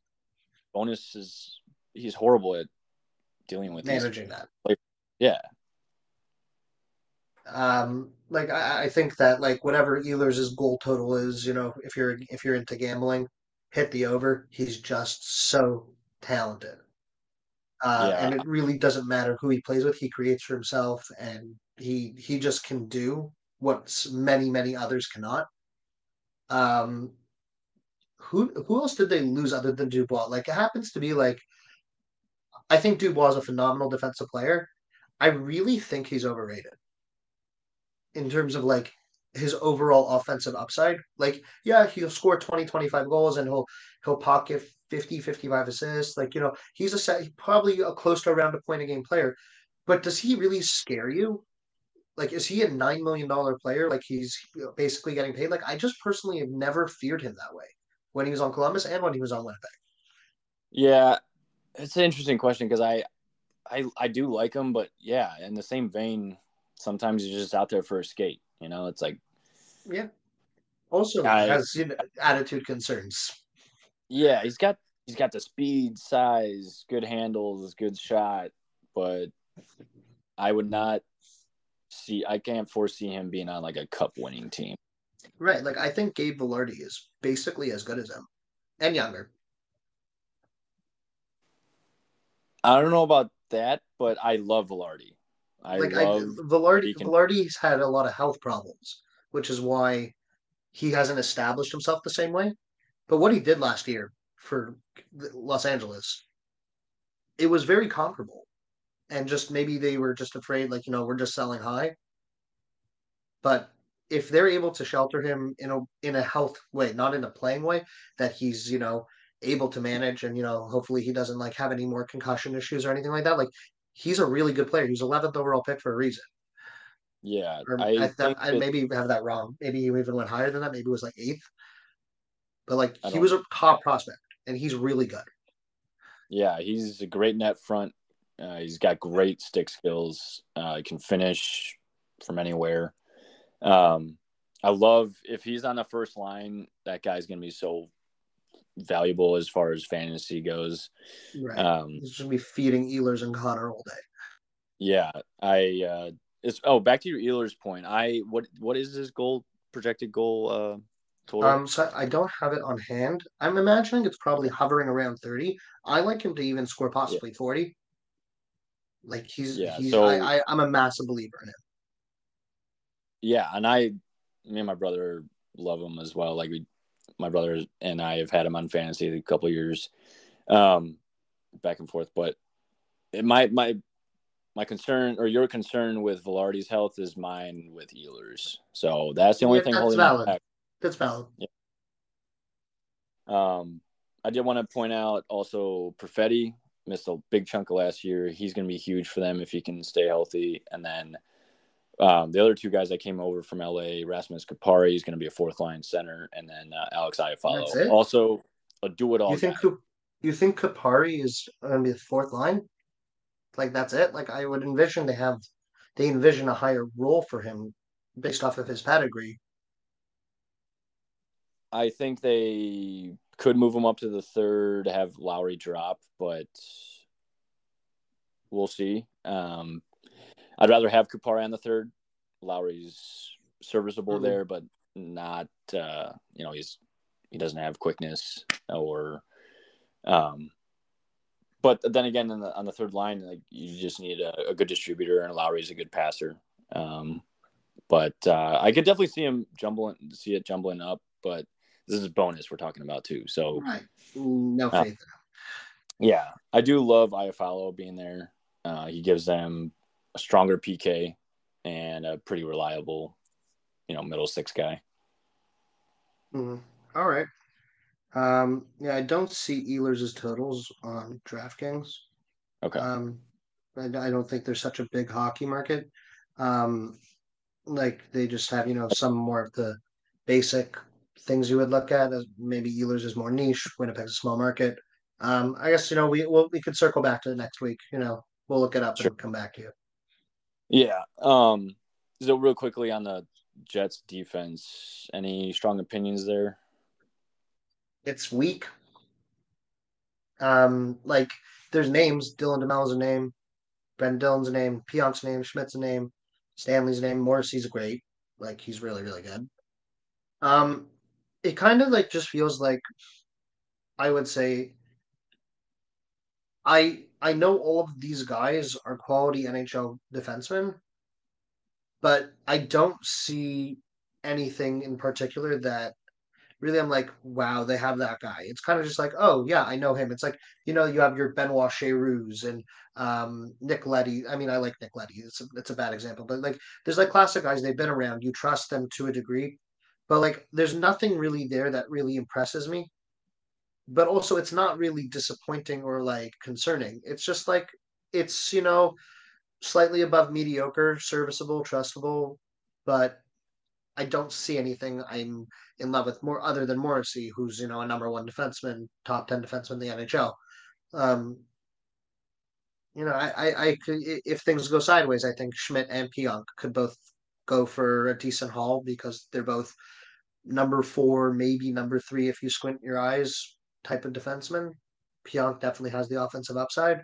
Bowness is he's horrible at dealing with managing that. Yeah, Um, like I, I think that like whatever Ehlers' goal total is, you know, if you're if you're into gambling, hit the over. He's just so talented. Uh, yeah, and it really doesn't matter who he plays with. He creates for himself, and he he just can do what many many others cannot. Um, who who else did they lose other than Dubois? Like it happens to be like I think Dubois is a phenomenal defensive player. I really think he's overrated in terms of like his overall offensive upside. Like, yeah, he'll score 20, 25 goals and he'll he'll pocket 50, 55 assists. Like, you know, he's a set probably a close to around a point a game player. But does he really scare you? Like, is he a nine million dollar player? Like he's basically getting paid? Like, I just personally have never feared him that way when he was on Columbus and when he was on Winnipeg. Yeah, it's an interesting question because I, I, I do like him, but yeah, in the same vein, sometimes he's just out there for a skate. You know, it's like, yeah. Also I, has you know, attitude concerns. Yeah, he's got he's got the speed, size, good handles, good shot, but I would not see. I can't foresee him being on like a cup winning team. Right. Like I think Gabe Vilardi is basically as good as him, and younger. I don't know about that, but I love Vilardi. I like love I, Vilardi. Can... Vilardi's had a lot of health problems, which is why he hasn't established himself the same way. But what he did last year for Los Angeles, it was very comparable. And just maybe they were just afraid, like you know, we're just selling high. But if they're able to shelter him in a in a health way, not in a playing way, that he's you know able to manage, and you know, hopefully he doesn't like have any more concussion issues or anything like that. Like he's a really good player. He's 11th overall pick for a reason. Yeah, or I, I, that, I maybe have that wrong. Maybe he even went higher than that. Maybe it was like eighth. But like he was a top prospect, and he's really good. Yeah, he's a great net front. Uh, he's got great stick skills. Uh, he can finish from anywhere. Um, I love if he's on the first line. That guy's gonna be so valuable as far as fantasy goes. Right. Um, he's gonna be feeding Ehlers and Connor all day. Yeah, I. Uh, it's oh back to your Ehlers point. I what what is his goal projected goal? Uh, total? Um, so I don't have it on hand. I'm imagining it's probably hovering around thirty. I like him to even score possibly yeah. forty. Like he's yeah, he's so, I, I I'm a massive believer in him. Yeah, and I, me and my brother love him as well. Like we, my brother and I have had him on fantasy a couple years, um, back and forth. But it, my my my concern or your concern with Vilardi's health is mine with Ehlers. So that's the only yeah, thing that's holding valid. back. That's valid. Yeah. Um, I did want to point out also Perfetti missed a big chunk of last year. He's going to be huge for them if he can stay healthy. And then um, the other two guys that came over from LA, Rasmus Kupari is going to be a fourth line center, and then uh, Alex Iafallo. Also, a do it all. You think you think Kupari is going to be the fourth line? Like that's it? Like I would envision they have they envision a higher role for him based off of his pedigree. I think they could move him up to the third, have Lowry drop, but we'll see. Um, I'd rather have Kupari on the third. Lowry's serviceable mm-hmm. there, but not uh, you know he's he doesn't have quickness or um but then again on the on the third line like you just need a, a good distributor and Lowry's a good passer um but uh, I could definitely see him jumbling see it jumbling up but this is Bowness we're talking about too so right. no uh, faith uh, yeah I do love Iafallo being there uh, he gives them a stronger PK and a pretty reliable, you know, middle six guy. Mm-hmm. All right. Um, yeah, I don't see Ehlers' totals on DraftKings. Okay. Um, I, I don't think there's such a big hockey market. Um, like they just have, you know, some more of the basic things you would look at. As maybe Ehlers is more niche. Winnipeg's a small market. Um, I guess you know we we'll, we could circle back to the next week. You know, we'll look it up sure. and come back to you. Yeah. Um, so real quickly on the Jets defense, any strong opinions there? It's weak. Um, like there's names. Dylan DeMelo's a name. Ben Dillon's a name. Pionk's a name. Schmidt's a name. Stanley's a name. Morrissey's great. Like he's really, really good. Um, it kind of like just feels like I would say I I know all of these guys are quality NHL defensemen, but I don't see anything in particular that really I'm like, wow, they have that guy. It's kind of just like, oh yeah, I know him. It's like you know you have your Benoit Cheroux and um, Nick Leddy. I mean, I like Nick Leddy. It's a, it's a bad example, but like there's like classic guys. They've been around. You trust them to a degree, but like there's nothing really there that really impresses me. But also, it's not really disappointing or like concerning. It's just like it's you know slightly above mediocre, serviceable, trustable, but I don't see anything I'm in love with more other than Morrissey, who's you know a number one defenseman, top ten defenseman in the NHL. Um, you know, I, I, I could if things go sideways, I think Schmidt and Pionk could both go for a decent haul because they're both number four, maybe number three if you squint your eyes type of defenseman. Pionk definitely has the offensive upside.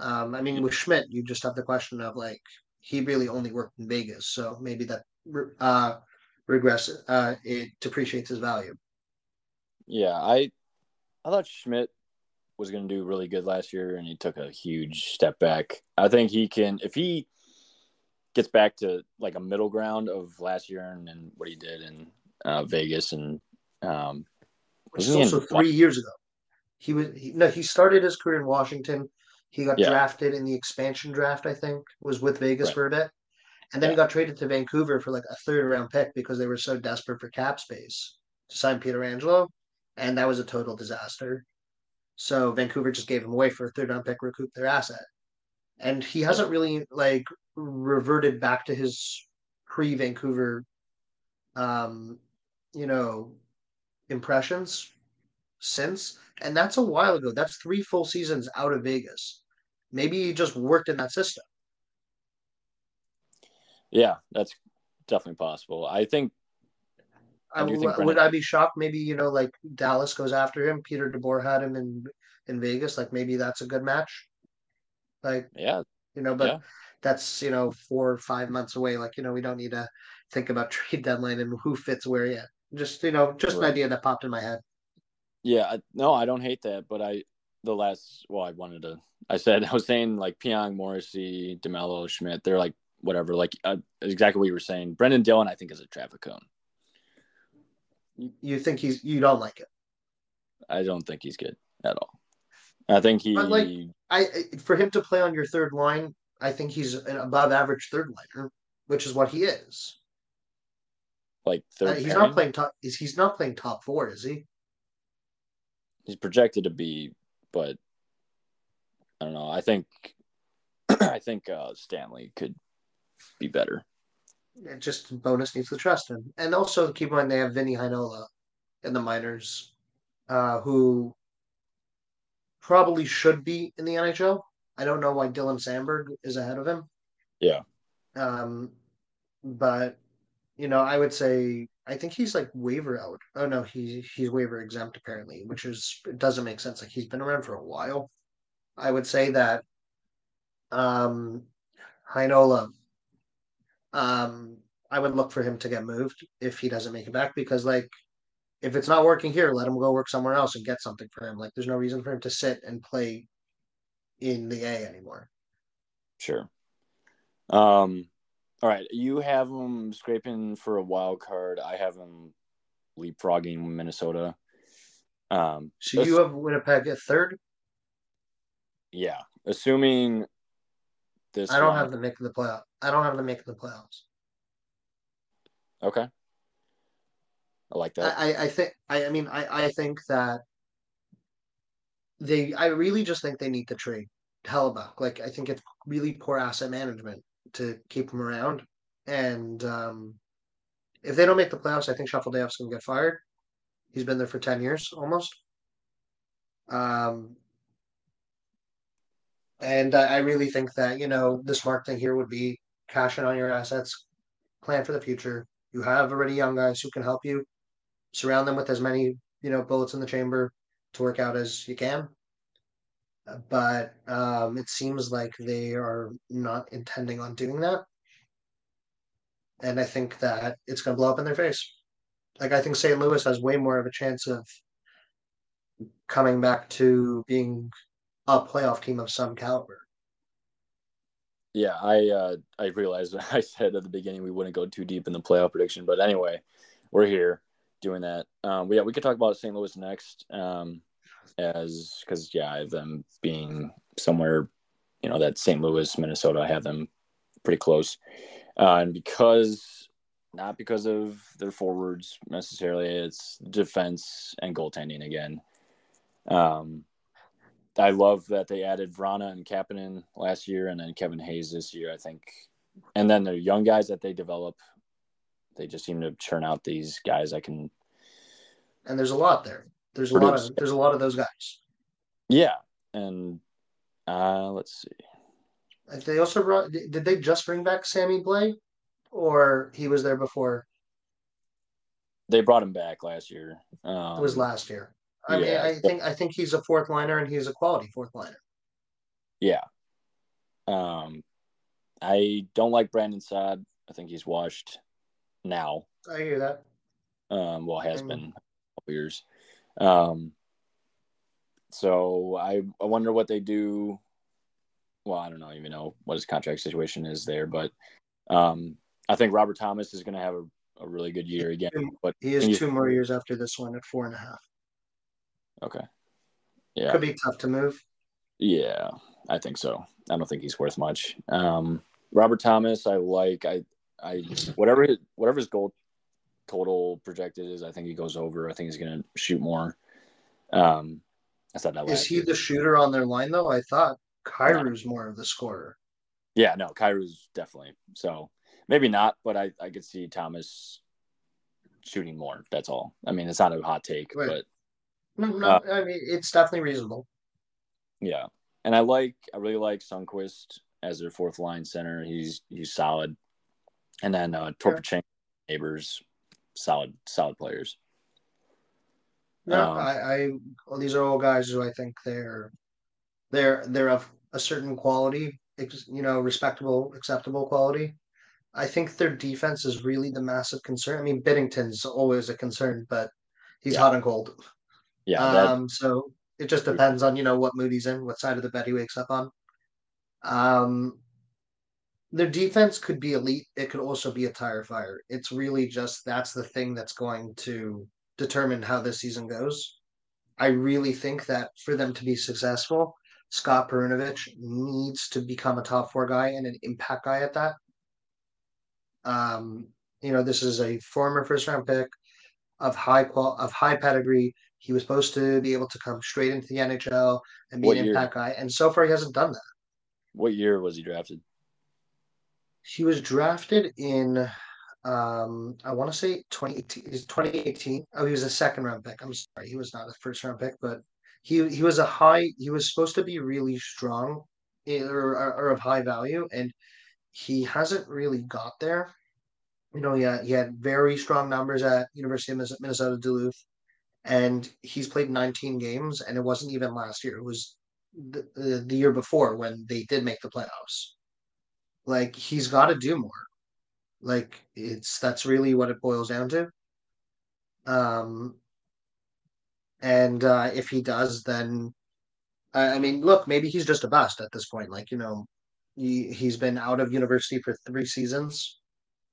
Um, I mean, with Schmidt, you just have the question of like he really only worked in Vegas, so maybe that uh, regress uh, it depreciates his value. Yeah, I I thought Schmidt was going to do really good last year, and he took a huge step back. I think he can if he gets back to like a middle ground of last year and, and what he did in uh, Vegas and um, which is also three years ago. He was he, no, he started his career in Washington. He got yeah. drafted in the expansion draft, I think, was with Vegas right. for a bit. And then yeah. he got traded to Vancouver for like a third round pick because they were so desperate for cap space to sign Pietrangelo, And that was a total disaster. So Vancouver just gave him away for a third round pick, recoup their asset. And he hasn't really like reverted back to his pre Vancouver um, you know, impressions since. And that's a while ago. That's three full seasons out of Vegas. Maybe he just worked in that system. Yeah, that's definitely possible. I think. I, think Brendan... would I be shocked? Maybe you know, like Dallas goes after him. Peter DeBoer had him in in Vegas. Like maybe that's a good match. Like yeah, you know, but yeah. that's you know four or five months away. Like you know, we don't need to think about trade deadline and who fits where yet. Just you know, just right. an idea that popped in my head. Yeah, no, I don't hate that, but I the last well, I wanted to. I said I was saying like Pionk, Morrissey, Demelo, Schmidt. They're like whatever. Like uh, exactly what you were saying. Brendan Dillon, I think, is a traffic cone. You think he's? You don't like it? I don't think he's good at all. I think he. But like, I for him to play on your third line, I think he's an above average third liner, which is what he is. Like third. Uh, he's pairing? not playing top. He's, he's not playing top four, is he? He's projected to be, but I don't know. I think I think uh, Stanley could be better. It just Bowness needs to trust him, and also keep in mind they have Vinny Heinola in the minors, uh, who probably should be in the NHL. I don't know why Dylan Samberg is ahead of him. Yeah. Um, but you know, I would say I think he's like waiver out. Oh no, he's he's waiver exempt apparently, which is it doesn't make sense. Like he's been around for a while. I would say that um Heinola um, I would look for him to get moved if he doesn't make it back because like if it's not working here, let him go work somewhere else and get something for him. Like there's no reason for him to sit and play in the A anymore. Sure. Um all right, you have them scraping for a wild card. I have them leapfrogging Minnesota. Um, so you have Winnipeg at third. Yeah, assuming this. I don't have them making the playoff. I don't have them making the playoffs. Okay. I like that. I, I think I, I mean I, I think that they I really just think they need to trade Hellebuyck. Like I think it's really poor asset management to keep him around. And um, if they don't make the playoffs, I think Cheveldayoff's gonna get fired. He's been there for ten years almost. Um, and I, I really think that, you know, the smart thing here would be cash in on your assets, plan for the future. You have already young guys who can help you. Surround them with as many, you know, bullets in the chamber to work out as you can. But um, it seems like they are not intending on doing that. And I think that it's going to blow up in their face. Like, I think St. Louis has way more of a chance of coming back to being a playoff team of some caliber. Yeah, I uh, I realized I said at the beginning we wouldn't go too deep in the playoff prediction, but anyway, we're here doing that. Um, yeah, we could talk about St. Louis next, um, as because yeah, I have them being somewhere, you know, that St. Louis, Minnesota. I have them pretty close, uh, and because not because of their forwards necessarily, it's defense and goaltending again. Um, I love that they added Vrana and Kapanen last year, and then Kevin Hayes this year. I think, and then the young guys that they develop, they just seem to churn out these guys. I can, and there's a lot there. There's a produce. lot of there's a lot of those guys. Yeah, and uh, let's see. They also brought. Did they just bring back Sammy Blais, or he was there before? They brought him back last year. Um, it was last year. I yeah. mean, I think I think he's a fourth liner, and he's a quality fourth liner. Yeah. Um, I don't like Brandon Saad. I think he's washed now. I hear that. Um, well, has mm. been years. Um, so I I wonder what they do. Well, I don't know even know what his contract situation is there, but um, I think Robert Thomas is going to have a, a really good year again. But he has two more years after this one at four and a half. Okay. Yeah. Could be tough to move. Yeah, I think so. I don't think he's worth much. Um, Robert Thomas, I like. I, I whatever his, whatever his goal total projected is, I think he goes over. I think he's going to shoot more. Um, I said that. Is he year. the shooter on their line though? I thought Kyrou's yeah. more of the scorer. Yeah, no, Kyrou's definitely. So maybe not, but I I could see Thomas shooting more. That's all. I mean, it's not a hot take, but no, no, uh, I mean it's definitely reasonable. Yeah, and I like I really like Sundqvist as their fourth line center. He's he's solid, and then uh, Toropchenko, Neighbours, solid solid players. No, um, I, I well, these are all guys who I think they're they're they're of a certain quality, you know, respectable, acceptable quality. I think their defense is really the massive concern. I mean, Binnington's always a concern, but he's yeah. hot and cold. Yeah. That... Um, so it just depends on you know what mood he's in, what side of the bed he wakes up on. Um, their defense could be elite. It could also be a tire fire. It's really just that's the thing that's going to determine how this season goes. I really think that for them to be successful, Scott Perunovich needs to become a top four guy and an impact guy at that. Um, you know, this is a former first round pick of high qual of high pedigree. He was supposed to be able to come straight into the NHL and be what an year? impact guy, and so far he hasn't done that. What year was he drafted? He was drafted in, um, I want to say 2018. 2018. Oh, he was a second round pick. I'm sorry, he was not a first round pick, but he he was a high. He was supposed to be really strong, or, or, of high value, and he hasn't really got there. You know, he had, he had very strong numbers at University of Minnesota Duluth and he's played 19 games, and it wasn't even last year. It was the, the year before when they did make the playoffs. Like he's got to do more. Like it's that's really what it boils down to. Um, and uh, if he does, then I, I mean, look, maybe he's just a bust at this point. Like you know, he he's been out of university for three seasons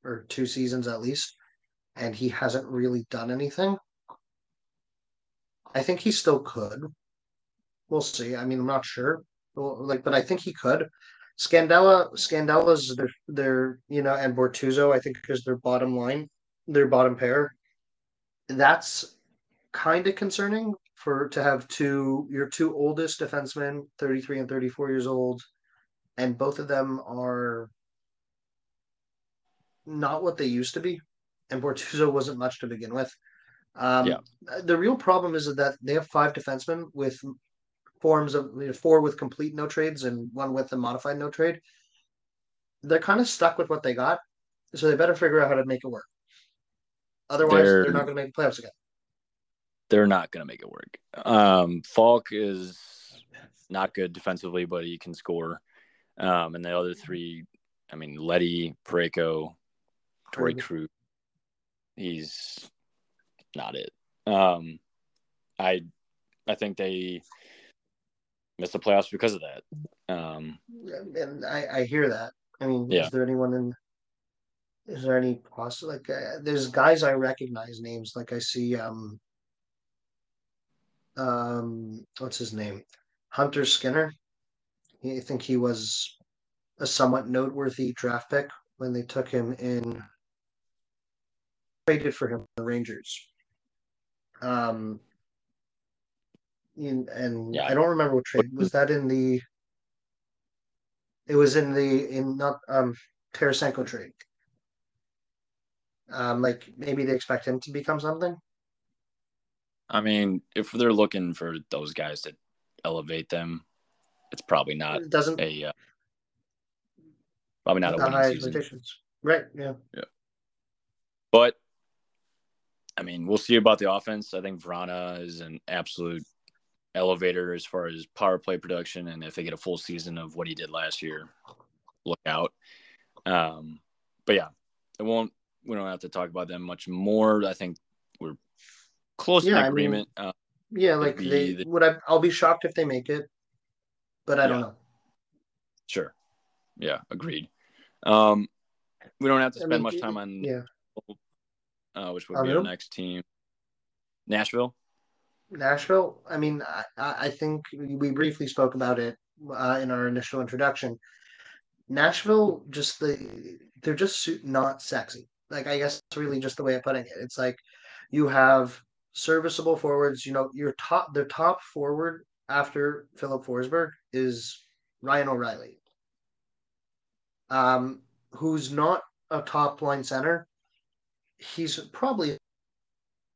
or two seasons at least, and he hasn't really done anything. I think he still could. We'll see. I mean, I'm not sure. Like, but I think he could. Scandella, Scandella's their, their, you know, and Bortuzzo, I think, is their bottom line, their bottom pair. That's kind of concerning for to have two your two oldest defensemen, 33 and 34 years old, and both of them are not what they used to be. And Bortuzzo wasn't much to begin with. Um, yeah. The real problem is that they have five defensemen with forms of you know, four with complete no trades and one with a modified no trade. They're kind of stuck with what they got, so they better figure out how to make it work. Otherwise, they're, they're not going to make the playoffs again. They're not going to make it work. Um, Faulk is not good defensively, but he can score. Um, and the other three, I mean, Leddy, Parayko, Torey Krug, he's not it. Um, I I think they miss the playoffs because of that. Um, and I, I hear that. I mean, Yeah. is there anyone in? Is there any possible like? Uh, there's guys I recognize names. Like I see, um, um, what's his name? Hunter Skinner. I think he was a somewhat noteworthy draft pick when they took him in. Traded for him, the Rangers. Um, in, and Yeah. I don't remember what trade was that in the. It was in the in not um Tarasenko trade. Um, like maybe they expect him to become something. I mean, if they're looking for those guys to elevate them, it's probably not It doesn't a uh, probably not a not high winning season. expectations. Right. Yeah. Yeah. But I mean, we'll see about the offense. I think Vrana is an absolute elevator as far as power play production, and if they get a full season of what he did last year, look out. Um, but yeah, it won't. We don't have to talk about them much more. I think we're close Yeah, I in mean, agreement. uh, Yeah. Like they the- would. I, I'll be shocked if they make it, but I don't know. sure. Yeah, agreed. Um, we don't have to I spend mean, much time on Yeah. uh, which would be our next team, Nashville. Nashville. I mean, I, I think we briefly spoke about it uh, in our initial introduction. Nashville, just the they're just not sexy. Like I guess that's really just the way of putting it. It's like you have serviceable forwards. You know, your top their top forward after Filip Forsberg is Ryan O'Reilly, um, who's not a top line center. He's probably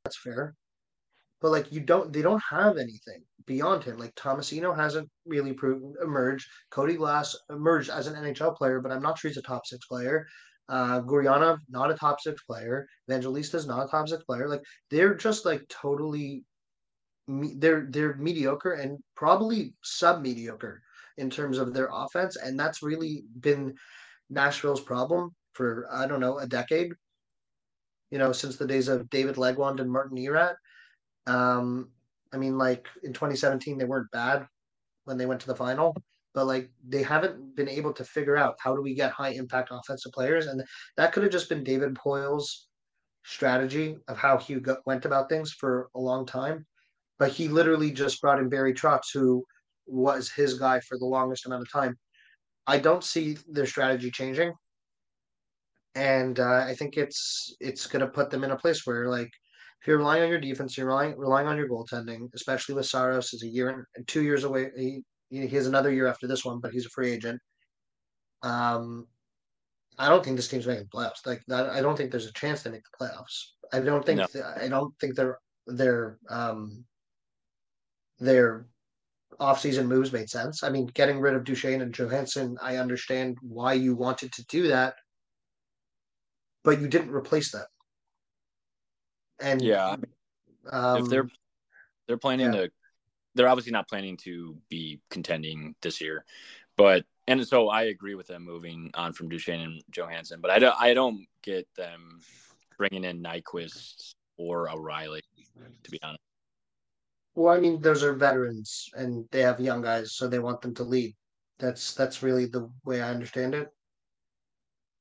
that's fair, but like you don't they don't have anything beyond him. Like Tomasino hasn't really proven emerged. Cody Glass emerged as an NHL player, but I'm not sure he's a top six player. Uh Guryanov, not a top six player. Evangelista's not a top six player. Like they're just like totally they're they're mediocre and probably sub mediocre in terms of their offense, and that's really been Nashville's problem for I don't know a decade. You know, since the days of David Legwand and Martin Erat. Um, I mean, like in 2017, they weren't bad when they went to the final, but like they haven't been able to figure out how do we get high impact offensive players, and that could have just been David Poile's strategy of how he go- went about things for a long time. But he literally just brought in Barry Trotz, who was his guy for the longest amount of time. I don't see their strategy changing, and uh, I think it's it's going to put them in a place where like if you're relying on your defense, you're relying relying on your goaltending, especially with Saros is a year and two years away. He, he has another year after this one, but he's a free agent. Um, I don't think this team's making the playoffs. Like that, I don't think there's a chance they make the playoffs. I don't think No. th- I don't think their their um their offseason moves made sense. I mean, getting rid of Duchene and Johansen, I understand why you wanted to do that, but you didn't replace them. And Yeah, um, if they're they're planning yeah. to, they're obviously not planning to be contending this year, but and so I agree with them moving on from Duchene and Johansen, but I don't I don't get them bringing in Nyquist or O'Reilly to be honest. Well, I mean, those are veterans, and they have young guys, so they want them to lead. That's that's really the way I understand it.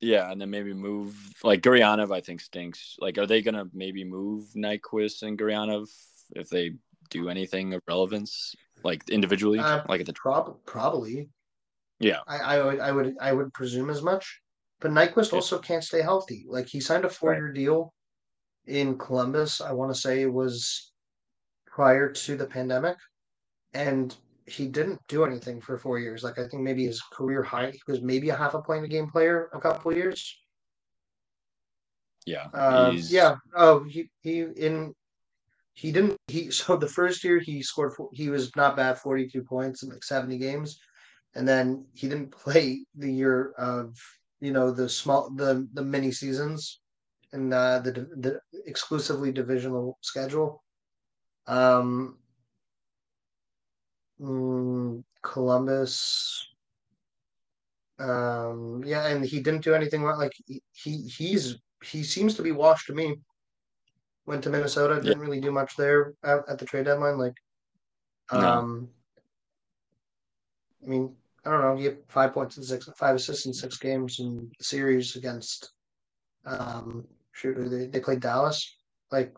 Yeah, and then maybe move like Guryanov. I think stinks. Like, are they gonna maybe move Nyquist and Guryanov if they do anything of relevance, like individually, Uh, like at the Prob- probably. yeah, I, I would I would I would presume as much. But Nyquist Yeah. also can't stay healthy. Like he signed a four year deal in Columbus. I want to say it was prior to the pandemic, and he didn't do anything for four years. Like I think maybe his career high he was maybe a half a point a game player a couple of years. yeah, Um, yeah. Oh, he he in he didn't he so the first year he scored he was not bad 42 points in like 70 games and then he didn't play the year of you know the small the the mini seasons and uh the the exclusively divisional schedule um mm, Columbus um yeah and he didn't do anything wrong like he, he he's he seems to be washed to me went to Minnesota, didn't really do much there at, at the trade deadline. Like, No. um, I mean, I don't know. You have five points in six, five assists in six games in the series against. Um, shoot, they they played Dallas. Like,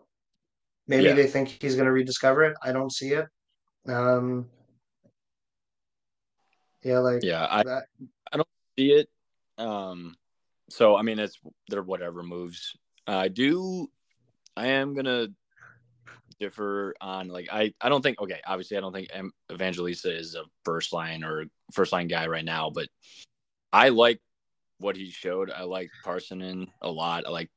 maybe Yeah. they think he's going to rediscover it. I don't see it. Um, yeah, like Yeah, I, that. I don't see it. Um, so I mean, it's they're whatever moves. I do. I am gonna differ on like I I don't think okay obviously I don't think Evangelista is a first line or first line guy right now, but I like what he showed. I like Parssinen a lot. I like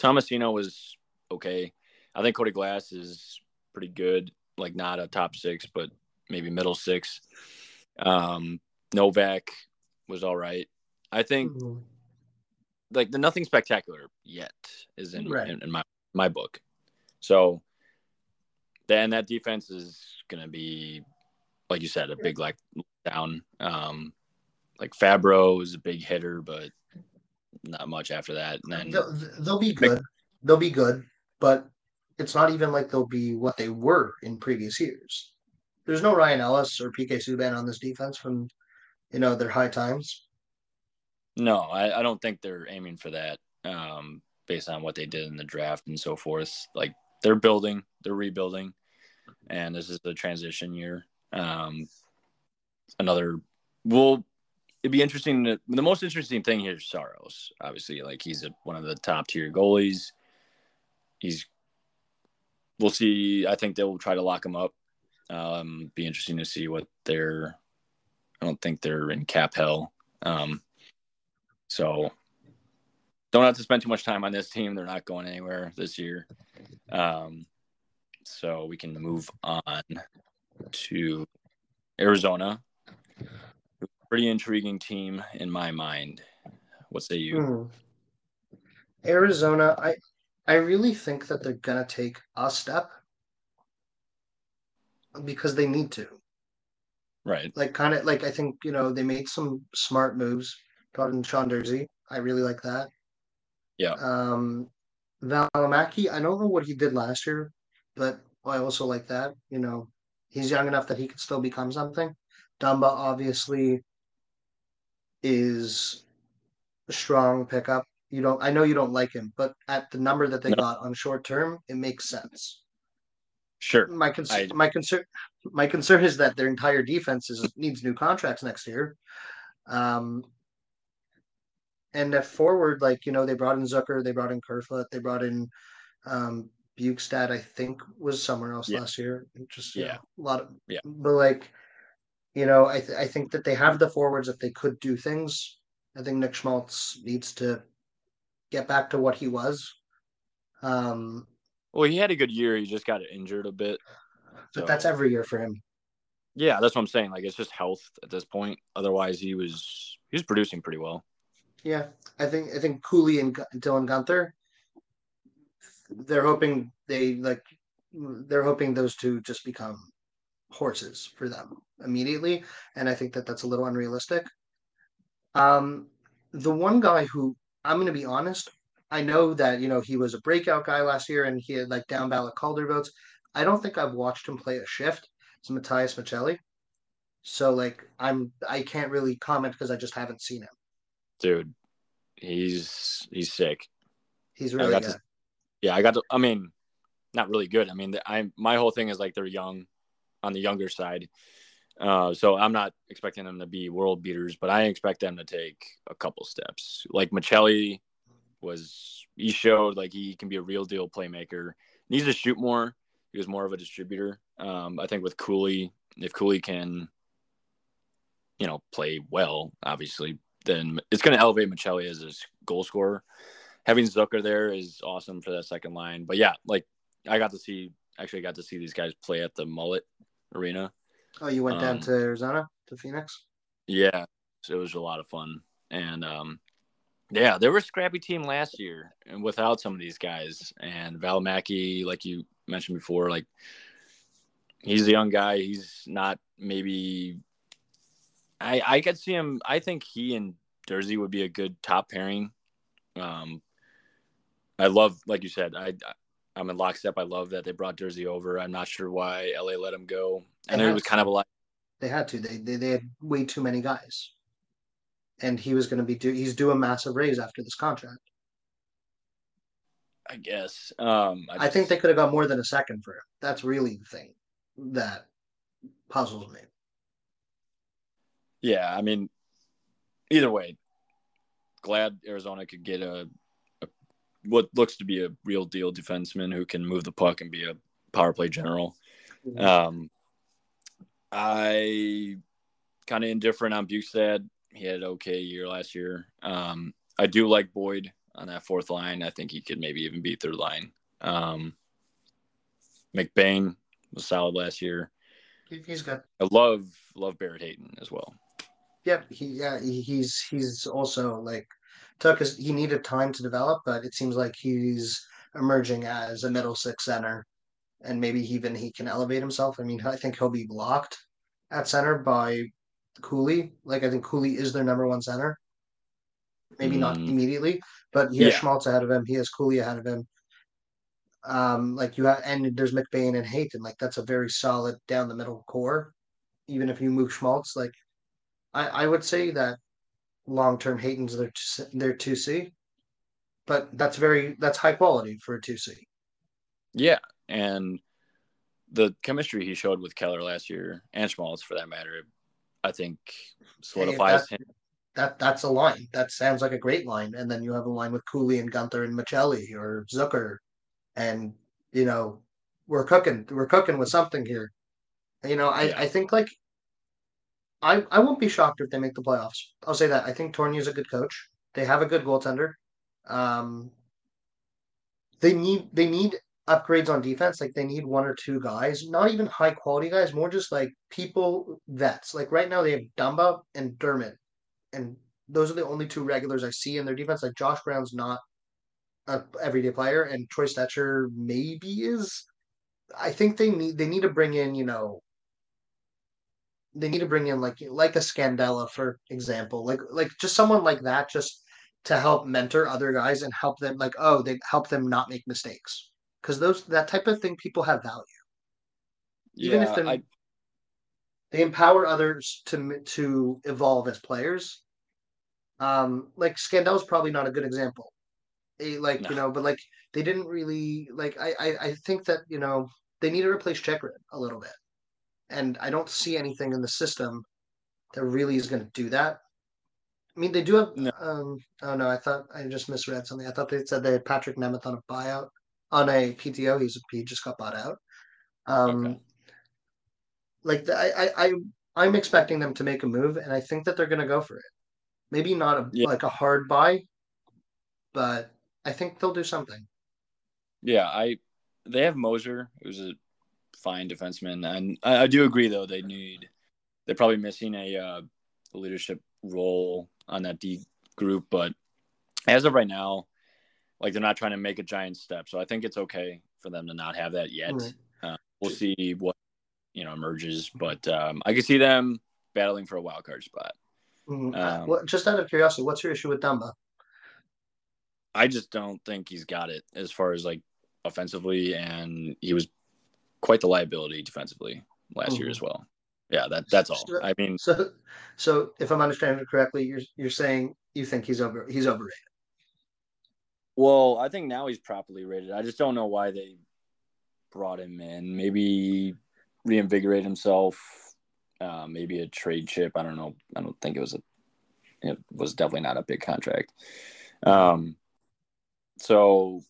Tomasino was okay. I think Cody Glass is pretty good. Like not a top six, but maybe middle six. Um, Novak was all right. I think Mhm. like the nothing spectacular yet is in Right. in, in my my book. So then that defense is gonna be like you said a big like down. Um, like Fabbro is a big hitter, but not much after that. And then They'll, they'll be good. They'll be good, but it's not even like they'll be what they were in previous years. There's no Ryan Ellis or PK Subban on this defense from, you know, their high times. no, I, I don't think they're aiming for that. Um, based on what they did in the draft and so forth. Like they're building, they're rebuilding, and this is the transition year. Um, another, well, it'd be interesting. To, the most interesting thing here is Saros. Obviously, like he's a, one of the top tier goalies. He's, we'll see. I think they'll try to lock him up. Um, be interesting to see what they're. I don't think they're in cap hell. Um, so don't have to spend too much time on this team. They're not going anywhere this year. Um, so we can move on to Arizona. Pretty intriguing team in my mind. What say you? Hmm. Arizona, I I really think that they're gonna take a step because they need to. Right. Like kind of like I think, you know, they made some smart moves. Brought in Sean Durzi. I really like that. Yeah. Um Valimaki, I don't know what he did last year, but I also like that. You know, he's young enough that he could still become something. Dumba obviously is a strong pickup. You don't I know you don't like him, but at the number that they No. got on short term, it makes sense. Sure. My concern I- my concern my concern is that their entire defense is needs new contracts next year. Um and at forward, like, you know, they brought in Zucker, they brought in Kerfoot, they brought in um Bjugstad, I think was somewhere else Yeah. last year. Just Yeah. yeah, a lot of Yeah. but like you know, I th- I think that they have the forwards if they could do things. I think Nick Schmaltz needs to get back to what he was. Um, Well, he had a good year. He just got injured a bit. but that's every year for him. Yeah, that's what I'm saying. Like it's just health at this point. Otherwise, he was he was producing pretty well. Yeah, I think I think Cooley and Dylan Guenther. They're hoping they like. They're hoping those two just become horses for them immediately, and I think that that's a little unrealistic. Um, the one guy who I'm going to be honest, I know that you know he was a breakout guy last year, and he had like down ballot Calder votes. I don't think I've watched him play a shift. It's Matias Maccelli. So like I'm I can't really comment because I just haven't seen him. Dude, he's he's sick. He's really good. to- Yeah, I got to. I mean, not really good. I mean, I my whole thing is like they're young, on the younger side. Uh, so I'm not expecting them to be world beaters, but I expect them to take a couple steps. Like Michelli was, he showed like he can be a real deal playmaker. Needs to shoot more. He was more of a distributor. Um, I think with Cooley, if Cooley can, you know, play well, obviously, then it's going to elevate Maccelli as his goal scorer. Having Zucker there is awesome for that second line. But yeah, like I got to see, actually I got to see these guys play at the Mullet Arena. Oh, you went down Um, to Arizona to Phoenix? Yeah, so it was a lot of fun, and um, yeah, they were a scrappy team last year, and without some of these guys, and Valimaki, like you mentioned before, like he's a young guy. He's not maybe. I I could see him. I think he and Durzi would be a good top pairing. Um, I love, like you said, I I'm in lockstep. I love that they brought Durzi over. I'm not sure why LA let him go. I know he was kind of a li- They had to. They they, they had way too many guys, and he was going to be do. He's due a massive raise after this contract. I guess. Um, I, I think they could have got more than a second for him. That's really the thing that puzzles me. Yeah, I mean, either way, glad Arizona could get a, a what looks to be a real deal defenseman who can move the puck and be a power play general. Mhm. Um, I kind of indifferent on Bjugstad. He had an okay year last year. Um, I do like Boyd on that fourth line. I think he could maybe even be third line. Um, McBain was solid last year. He's good. I love love Barrett Hayton as well. Yep. He yeah. He, he's he's also like took his he needed time to develop, but it seems like he's emerging as a middle six center, and maybe even he can elevate himself. I mean, I think he'll be blocked at center by Cooley. Like I think Cooley is their number one center. Maybe not Mm. immediately, but he has Yeah. Schmaltz ahead of him. He has Cooley ahead of him. Um, like you have, and there's McBain and Hayton. Like that's a very solid down the middle core. Even if you move Schmaltz, like I, I would say that long term Hayton's their their two C, but that's very that's high quality for a two C. Yeah, and the chemistry he showed with Keller last year and Schmaltz, for that matter, I think solidifies that- him. That that's a line. That sounds like a great line. And then you have a line with Cooley and Guenther and Maccelli or Zucker, and you know we're cooking. We're cooking with something here. You know, I Yeah. I think like I I won't be shocked if they make the playoffs. I'll say that. I think Tourigny's a good coach. They have a good goaltender. Um, they need they need upgrades on defense. Like they need one or two guys, not even high quality guys, more just like people vets. Like right now they have Dumba and Dermott, and those are the only two regulars I see in their defense. Like Josh Brown's not a everyday player, and Troy Stecher maybe is. I think they need they need to bring in you know they need to bring in like like a Scandella for example, like like just someone like that, just to help mentor other guys and help them like oh they help them not make mistakes because those that type of thing people have value even yeah, if they're I, they empower others to to evolve as players. Um, like Scandel's probably not a good example. Eh, like No. you know, but like they didn't really like. I, I I think that you know they need to replace Chychrun a little bit, and I don't see anything in the system that really is going to do that. I mean, they do have. No. Um, oh no, I thought I just misread something. I thought they said they had Patrick Nemeth on a buyout on a PTO. He's he just got bought out. Um, Okay. like the, I, I, I, I'm expecting them to make a move, and I think that they're going to go for it. Maybe not a, Yeah. like a hard buy, but I think they'll do something. yeah, I they have Moser, who's a fine defenseman, and I, I do agree though they need they're probably missing a uh, leadership role on that D group, but as of right now, like they're not trying to make a giant step, so I think it's okay for them to not have that yet. Right. Uh, we'll see what you know emerges, but um, I can see them battling for a wild card spot. Mhm. Um, What- just out of curiosity, what's your issue with Dumba? I just don't think he's got it as far as like offensively, and he was quite the liability defensively last year Mhm. as well. Yeah, that that's all. I mean, So, so if I'm understanding it correctly, you're you're saying you think he's over he's overrated. Well, I think now he's properly rated. I just don't know why they brought him in. Maybe reinvigorate himself. Uh, maybe a trade chip. I don't know. I don't think it was a. It was definitely not a big contract. Um, so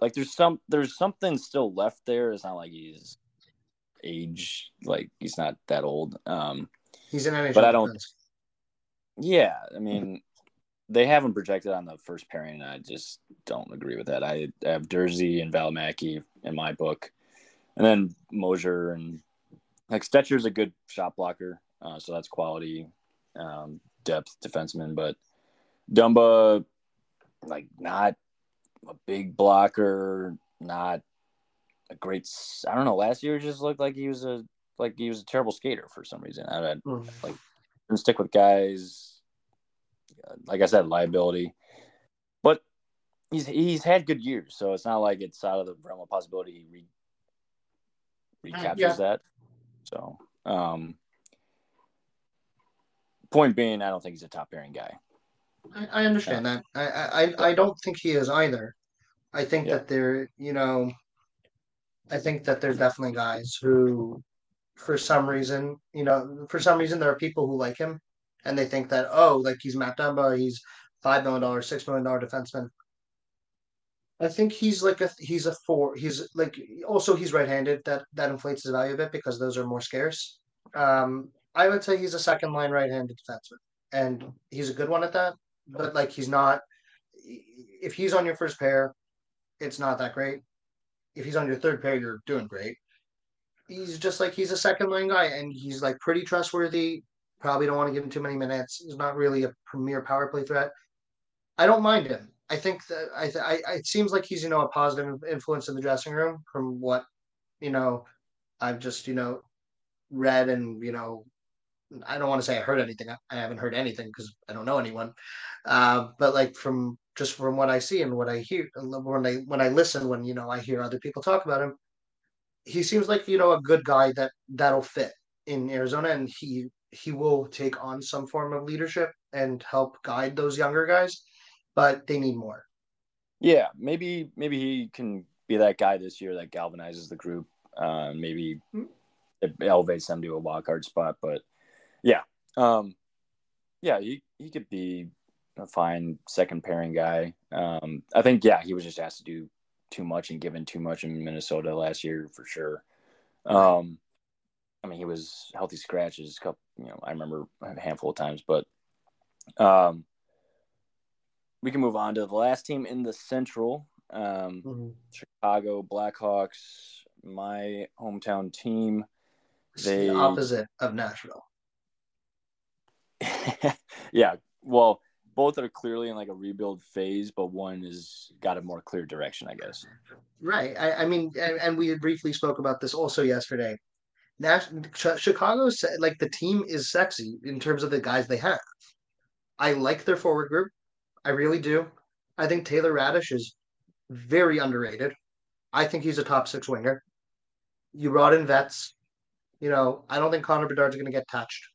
like there's some there's something still left there. It's not like he's age like he's not that old. Um, He's in NHL But I don't- defense. yeah, I mean they haven't projected on the first pairing. And I just don't agree with that. I have Durzi and Valimaki in my book, and then Moser and like Stecher's a good shot blocker, uh, so that's quality um, depth defenseman. But Dumba, like not a big blocker, not a great. I don't know. Last year just looked like he was a like he was a terrible skater for some reason. I, I Mhm. and stick with guys. Like I said, liability, but he's he's had good years, so it's not like it's out of the realm of possibility he re, recaptures yeah. that. So, Um, point being, I don't think he's a top pairing guy. I, I understand that. I, I I don't think he is either. I think Yeah. that there, you know, I think that there's definitely guys who, for some reason, you know, for some reason there are people who like him, and they think that oh, like he's Matt Dumba, he's five million dollar, six million dollar defenseman. I think he's like a he's a four. He's like also he's right handed. That that inflates his value a bit because those are more scarce. Um, I would say he's a second line right handed defenseman, and he's a good one at that. But like he's not. If he's on your first pair, it's not that great. If he's on your third pair, you're doing great. He's just like he's a second line guy, and he's like pretty trustworthy. Probably don't want to give him too many minutes. He's not really a premier power play threat. I don't mind him. I think that I, I it seems like he's you know a positive influence in the dressing room from what you know I've just you know read and you know I don't want to say I heard anything. I haven't heard anything because I don't know anyone. Uh, but like from just from what I see and what I hear when I when I listen when you know I hear other people talk about him, he seems like you know a good guy that that'll fit in Arizona and he he will take on some form of leadership and help guide those younger guys, but they need more. Yeah, maybe maybe he can be that guy this year that galvanizes the group. Uh, maybe Hmm. it elevates them to a wild card spot. But yeah, um, yeah, he he could be a fine second pairing guy. Um, I think yeah, he was just asked to do too much and given too much in Minnesota last year for sure. Um, I mean, he was healthy scratches a couple. You know, I remember a handful of times, but um, we can move on to the last team in the Central. Um, Mhm. Chicago Blackhawks, my hometown team. It's They- the opposite of Nashville. yeah, well, both are clearly in like a rebuild phase, but one has got a more clear direction, I guess. Right. I, I mean, and, and we briefly spoke about this also yesterday. Nash, Ch- Chicago, like the team is sexy in terms of the guys they have. I like their forward group. I really do. I think Taylor Raddysh is very underrated. I think he's a top six winger. You brought in vets. You know, I don't think Connor Bedard's going to get touched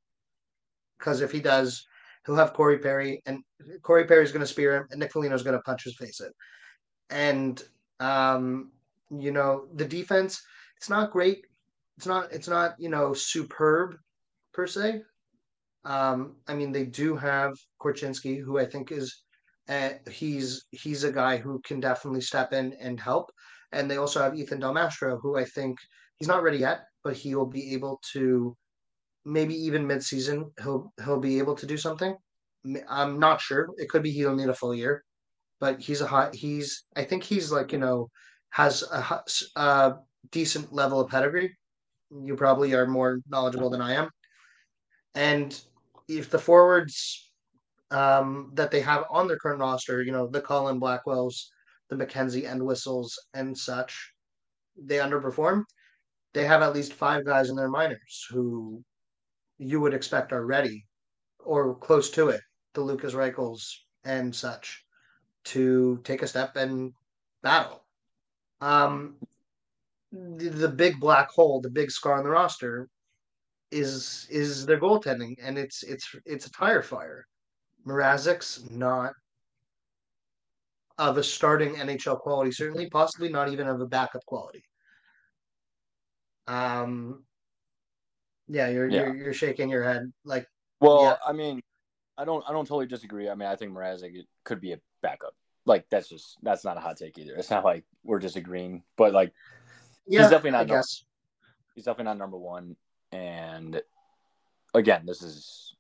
because if he does, he'll have Corey Perry, and Corey Perry's going to spear him, and Nick Foligno's going to punch his face in. And um, you know, the defense, it's not great. It's not. It's not. You know, superb per se. Um, I mean, they do have Korchinski, who I think is, uh, he's he's a guy who can definitely step in and help. And they also have Ethan Del Mastro, who I think he's not ready yet, but he will be able to, maybe even midseason, he'll he'll be able to do something. I'm not sure. It could be he'll need a full year, but he's a hot. He's I think he's like you know has a, a decent level of pedigree. You probably are more knowledgeable than I am. And if the forwards um, that they have on their current roster, you know, the Colin Blackwells, the MacKenzie Entwistles and such, they underperform. They have at least five guys in their minors who you would expect are ready or close to it, the Lukas Reichels and such, to take a step and battle. Um, the, the big black hole, the big scar on the roster, is is their goaltending, and it's it's it's a tire fire. Mrazek's not of a starting NHL quality, certainly, possibly not even of a backup quality. Um, yeah, you're Yeah. you're you're shaking your head like Well, Yeah. I mean, I don't, I don't totally disagree. I mean, I think Mrazek could be a backup. Like that's just that's not a hot take either. It's not like we're disagreeing, but like yeah, definitely not I number- he's definitely not number one. And again, this is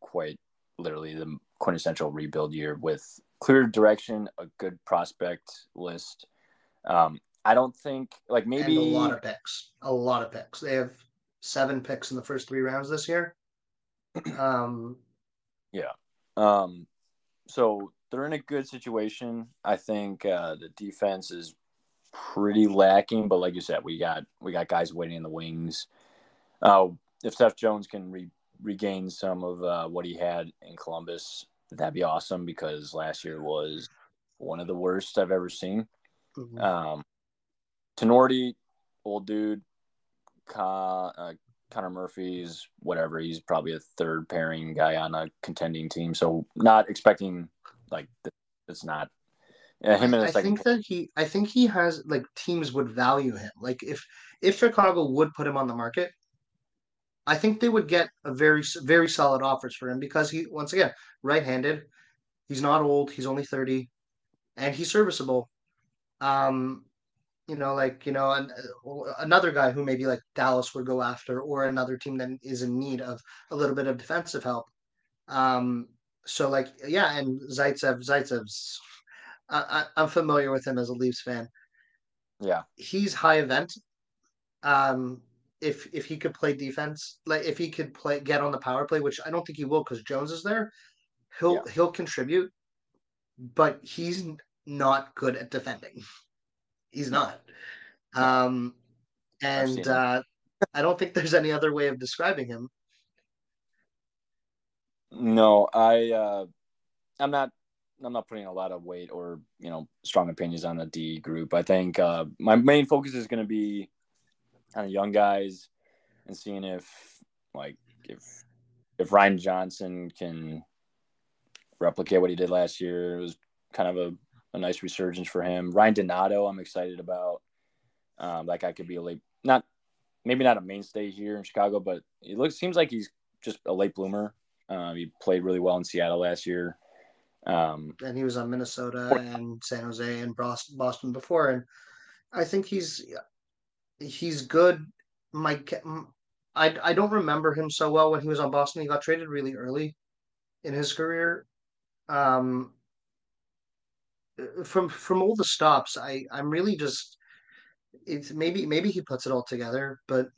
quite literally the quintessential rebuild year with clear direction, a good prospect list. Um, I don't think like maybe and a lot of picks. A lot of picks. They have seven picks in the first three rounds this year. Um, yeah. Um, so they're in a good situation. I think uh, the defense is pretty lacking, but like you said, we got we got guys waiting in the wings. Uh, if Seth Jones can re- regain some of uh, what he had in Columbus, that'd be awesome because last year was one of the worst I've ever seen. mhm. Um, Tinordi, old dude, Ka, uh, Connor Murphy's whatever. He's probably a third pairing guy on a contending team. So not expecting like it's not yeah, him in the I think that he, I think he has like teams would value him. Like if if Chicago would put him on the market, I think they would get a very very solid offers for him because he once again right-handed. He's not old. He's only thirty, and he's serviceable. Um, you know, like you know, an, another guy who maybe like Dallas would go after, or another team that is in need of a little bit of defensive help. Um, so like yeah, and Zaitsev, Zaitsev's I, am familiar with him as a Leafs fan. Yeah, he's high event. Um, if if he could play defense, like if he could play get on the power play, which I don't think he will because Jones is there, he'll yeah. he'll contribute, but he's not good at defending. He's not. Um, and uh, I don't think there's any other way of describing him. No, I uh, I'm not I'm not putting a lot of weight or you know strong opinions on the D group. I think uh, my main focus is going to be on the young guys and seeing if like if if Ryan Johnson can replicate what he did last year. It was kind of a, a nice resurgence for him. Ryan Donato, I'm excited about. Um, that guy could be a late, not maybe not a mainstay here in Chicago, but it looks seems like he's just a late bloomer. Um, he played really well in Seattle last year. Um, and he was on Minnesota and San Jose and Boston before, and I think he's he's good. My I I don't remember him so well when he was on Boston. He got traded really early in his career. Um, from from all the stops, I I'm really just it's maybe maybe he puts it all together, but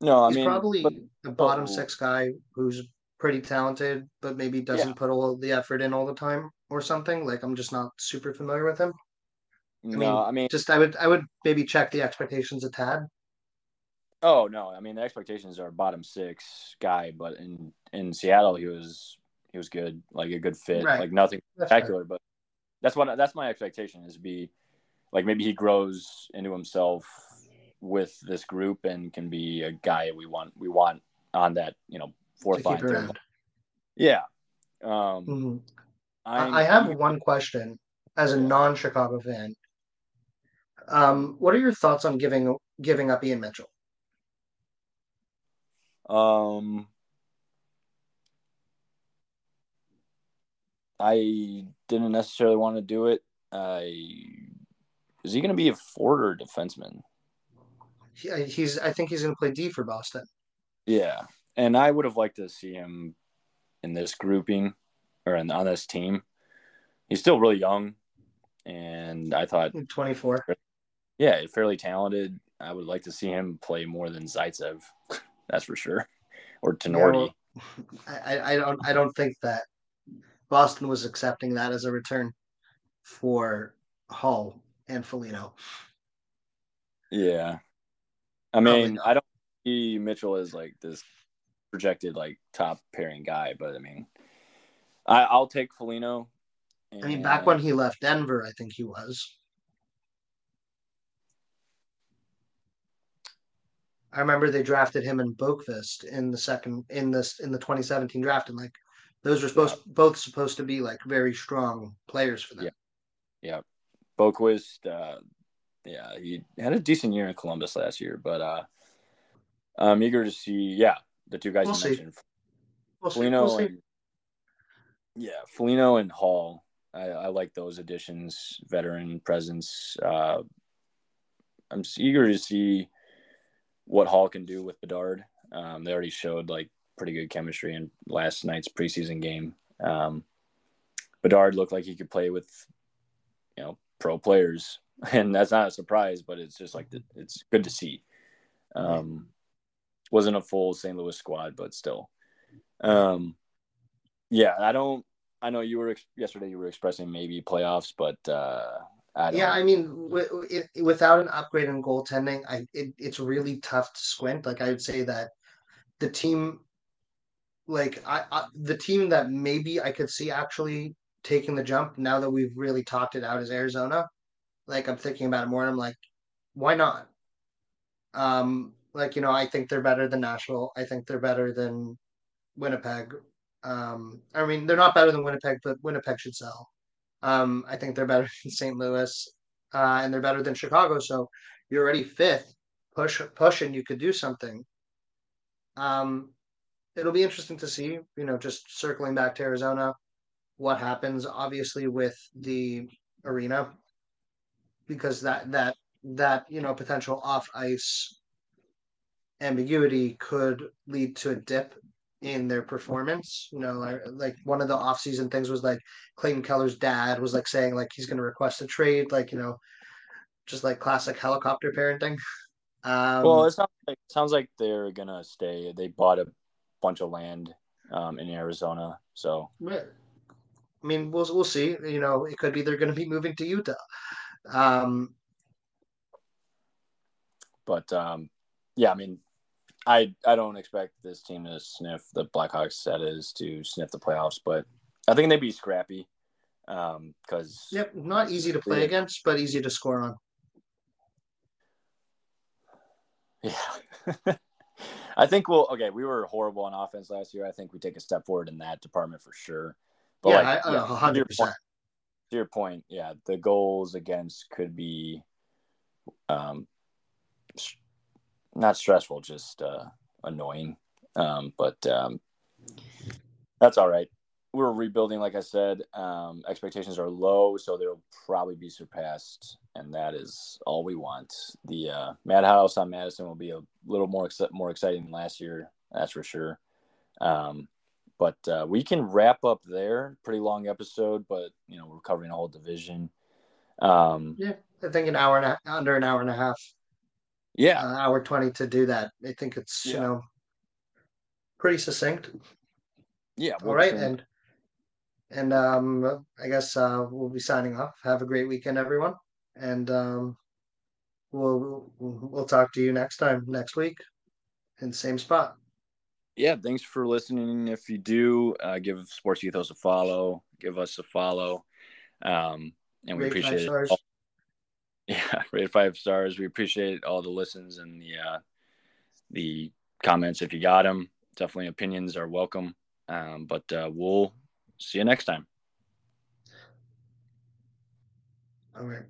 no, I he's mean probably but, a bottom six guy who's pretty talented, but maybe doesn't yeah. put all the effort in all the time or something. Like I'm just not super familiar with him. I no, mean, I mean, just I would I would maybe check the expectations a tad. Oh no, I mean the expectations are bottom six guy, but in in Seattle he was he was good, like a good fit, right. like nothing that's spectacular, but that's what that's my expectation is be like maybe he grows into himself with this group and can be a guy we want we want on that you know fourth five. Third Yeah. Um, mm-hmm. I, I have one question as a non-Chicago fan. Um, what are your thoughts on giving giving up Ian Mitchell? Um, I didn't necessarily want to do it. I is he going to be a forward or defenseman? He, he's. I think he's going to play D for Boston. Yeah, and I would have liked to see him in this grouping or in, on this team. He's still really young, and I thought 24. Yeah, fairly talented. I would like to see him play more than Zaitsev, that's for sure, or Tinordi. Yeah, well, I, I don't I don't think that Boston was accepting that as a return for Hall and Foligno. Yeah, I mean, I don't see Mitchell as like this projected like top pairing guy, but I mean, I, will take Foligno. And... I mean, back when he left Denver, I think he was. I remember they drafted him in Boqvist in the second in this in the 2017 draft, and like those were supposed yeah. both supposed to be like very strong players for them. Yeah, yeah. Boqvist, uh, yeah, he had a decent year in Columbus last year, but uh, I'm eager to see. Yeah, the two guys we'll you see. mentioned, we'll Foligno we'll and yeah, Foligno and Hall. I, I, like those additions, veteran presence. Uh, I'm eager to see what Hall can do with Bedard. Um, they already showed like pretty good chemistry in last night's preseason game. Um, Bedard looked like he could play with, you know, pro players, and that's not a surprise, but it's just like the, it's good to see. Um, wasn't a full St. Louis squad, but still. Um, yeah, I don't. I know you were yesterday. You were expressing maybe playoffs, but uh, I yeah, I mean, w- it, without an upgrade in goaltending, I it, it's really tough to squint. Like I would say that the team, like I, I the team that maybe I could see actually taking the jump now that we've really talked it out is Arizona. Like I'm thinking about it more, and I'm like, why not? Um, Like, you know, I think they're better than Nashville. I think they're better than Winnipeg. Um, I mean, they're not better than Winnipeg, but Winnipeg should sell. Um, I think they're better than St. Louis, uh, and they're better than Chicago. So you're already fifth. Push, push, and you could do something. Um, it'll be interesting to see. You know, just circling back to Arizona, what happens. Obviously, with the arena, because that that that you know potential off ice ambiguity could lead to a dip in their performance. You know, like, one of the off-season things was like Clayton Keller's dad was like saying like he's going to request a trade, like you know, just like classic helicopter parenting. Um, well, it sounds like it sounds like they're gonna stay. They bought a bunch of land um, in Arizona, so. I mean, we'll we'll see. You know, it could be they're going to be moving to Utah. Um, but um, yeah, I mean, I I don't expect this team to sniff the Blackhawks set is to sniff the playoffs, but I think they'd be scrappy. Um, because yep, not easy to play against, but easy to score on. Yeah. I think we'll okay. We were horrible on offense last year. I think we take a step forward in that department for sure. But yeah, like, yeah, hundred percent. To your point, yeah, the goals against could be, um, not stressful, just uh, annoying. Um, but um, that's all right. We're rebuilding, like I said. Um, expectations are low, so they'll probably be surpassed, and that is all we want. The uh, Madhouse on Madison will be a little more ex- more exciting than last year, that's for sure. Um, but uh, we can wrap up there. Pretty long episode, but you know we're covering a whole division. Um, yeah, I think an hour and a, under an hour and a half. Yeah, uh, hour twenty to do that. I think it's yeah. you know pretty succinct. Yeah. All right, and and um, I guess uh, we'll be signing off. Have a great weekend, everyone, and um, we'll we'll talk to you next time next week in the same spot. Yeah, thanks for listening. If you do, uh, give Sports Ethos a follow. Give us a follow, um, and we appreciate it. Yeah, rate five stars. We appreciate all the listens and the uh, the comments if you got them. Definitely opinions are welcome. Um, but uh, we'll see you next time. All right.